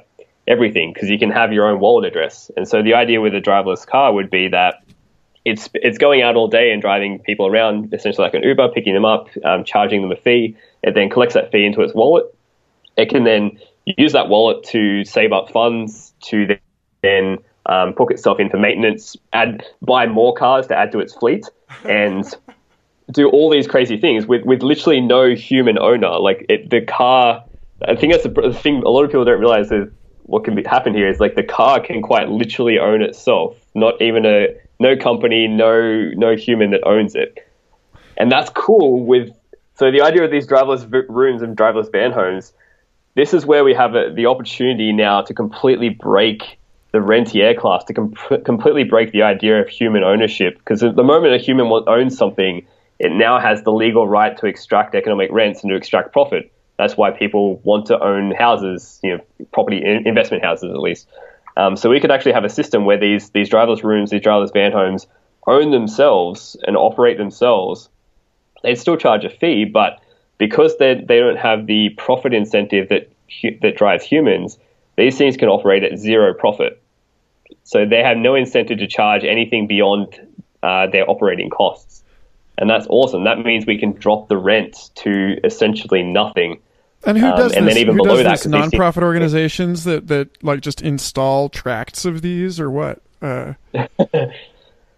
everything, because you can have your own wallet address. And so the idea with a driverless car would be that it's it's going out all day and driving people around, essentially like an Uber, picking them up, um, charging them a fee. It then collects that fee into its wallet. It can then use that wallet to save up funds to then um, book itself in for maintenance, add buy more cars to add to its fleet, and do all these crazy things with, with literally no human owner. Like it, the car, I think that's the the thing. A lot of people don't realize is what can be, happen here is like the car can quite literally own itself. Not even a no company, no no human that owns it, and that's cool. With so the idea of these driverless rooms and driverless van homes, this is where we have a, the opportunity now to completely break the rentier class, to com- completely break the idea of human ownership. Because at the moment a human owns something, it now has the legal right to extract economic rents and to extract profit. That's why people want to own houses, you know, property in- investment houses at least. Um, so we could actually have a system where these these driverless rooms, these driverless van homes, own themselves and operate themselves. They'd still charge a fee, but because they they don't have the profit incentive that that drives humans, these things can operate at zero profit. So they have no incentive to charge anything beyond uh, their operating costs, and that's awesome. That means we can drop the rent to essentially nothing. And who Um, does and this? then even who below does that, this? 'cause these things- Nonprofit organizations that that like just install tracts of these or what? Uh,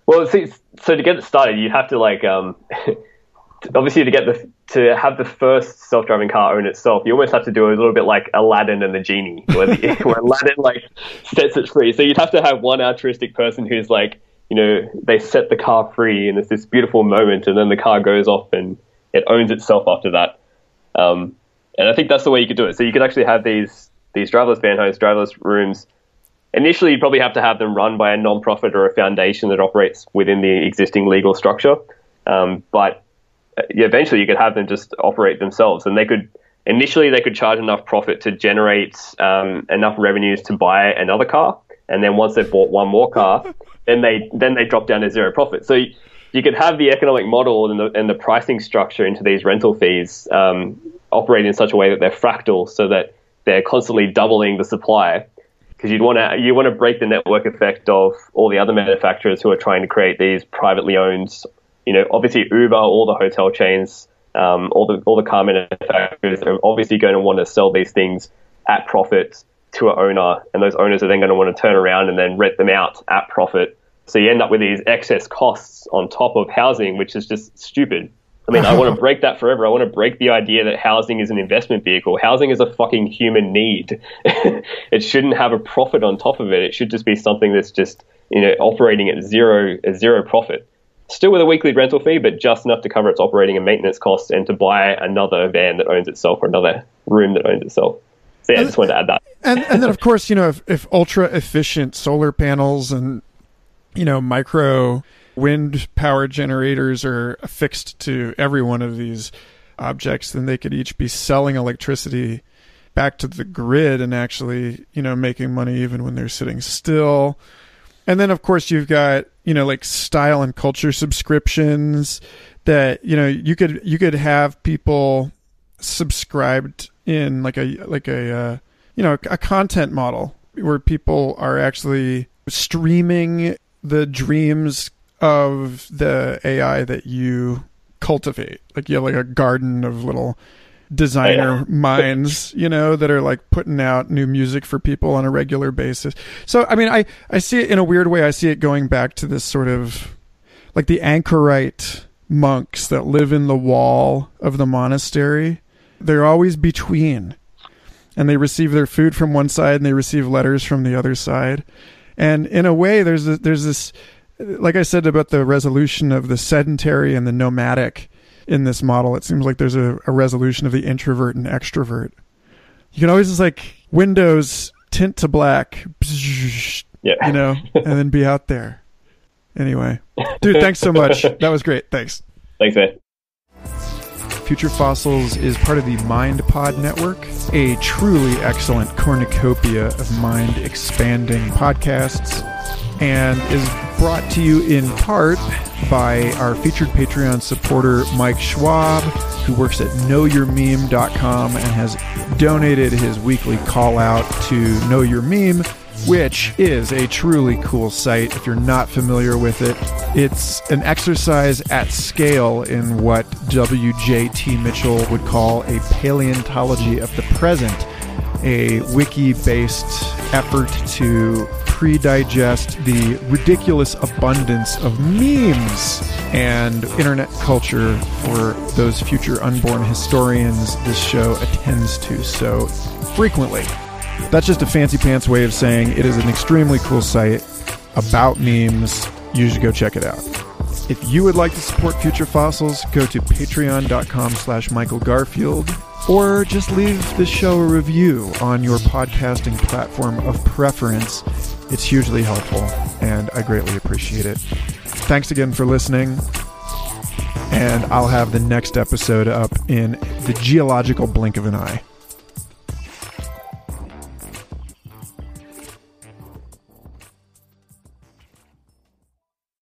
Well, see, so to get it started, you have to like, um, obviously, to get the to have the first self-driving car own itself, you almost have to do a little bit like Aladdin and the genie, where, the, where Aladdin like sets it free. So you'd have to have one altruistic person who's like, you know, they set the car free, and it's this beautiful moment, and then the car goes off and it owns itself after that. Um, and I think that's the way you could do it. So you could actually have these these driverless van homes, driverless rooms. Initially, you'd probably have to have them run by a non-profit or a foundation that operates within the existing legal structure. Um, but uh, eventually, you could have them just operate themselves, and they could initially they could charge enough profit to generate um, enough revenues to buy another car, and then once they've bought one more car, then they then they drop down to zero profit. So you, you could have the economic model and the, and the pricing structure into these rental fees um, operate in such a way that they're fractal, so that they're constantly doubling the supply. Because you'd want to you want to break the network effect of all the other manufacturers who are trying to create these privately owned, you know, obviously Uber, all the hotel chains, Um, all the all the car manufacturers are obviously going to want to sell these things at profit to an owner, and those owners are then going to want to turn around and then rent them out at profit. So you end up with these excess costs on top of housing, which is just stupid. I mean, I want to break that forever. I want to break the idea that housing is an investment vehicle. Housing is a fucking human need. it shouldn't have a profit on top of it. It should just be something that's just you know operating at zero at zero profit. Still with a weekly rental fee, but just enough to cover its operating and maintenance costs and to buy another van that owns itself or another room that owns itself. So yeah, I just wanted to add that. And and then of course, you know, if, if ultra efficient solar panels and you know micro wind power generators are affixed to every one of these objects, then they could each be selling electricity back to the grid and actually, you know, making money even when they're sitting still. And then of course you've got, you know, like style and culture subscriptions that, you know, you could you could have people subscribed in like a like a uh, you know, a content model where people are actually streaming the dreams of the AI that you cultivate. Like you have like a garden of little designer minds, you know, that are like putting out new music for people on a regular basis. So I mean I, I see it in a weird way, I see it going back to this sort of like the anchorite monks that live in the wall of the monastery. They're always between. And they receive their food from one side and they receive letters from the other side. And in a way there's a, there's this like I said about the resolution of the sedentary and the nomadic in this model, it seems like there's a, a resolution of the introvert and extrovert. You can always just like Windows tint to black, yeah. you know, and then be out there. Anyway, dude, thanks so much. That was great. Thanks. Thanks, man. Future Fossils is part of the MindPod Network, a truly excellent cornucopia of mind expanding podcasts and is brought to you in part by our featured Patreon supporter, Mike Schwab, who works at knowyourmeme.com and has donated his weekly call out to Know Your Meme, which is a truly cool site if you're not familiar with it. It's an exercise at scale in what W.J.T. Mitchell would call a paleontology of the present, a wiki based effort to pre-digest the ridiculous abundance of memes and internet culture for those future unborn historians this show attends to so frequently. That's just a fancy pants way of saying it is an extremely cool site about memes. You should go check it out. If you would like to support Future Fossils, go to patreon.com slash Michael Garfield or just leave the show a review on your podcasting platform of preference. It's hugely helpful, and I greatly appreciate it. Thanks again for listening, and I'll have the next episode up in the geological blink of an eye.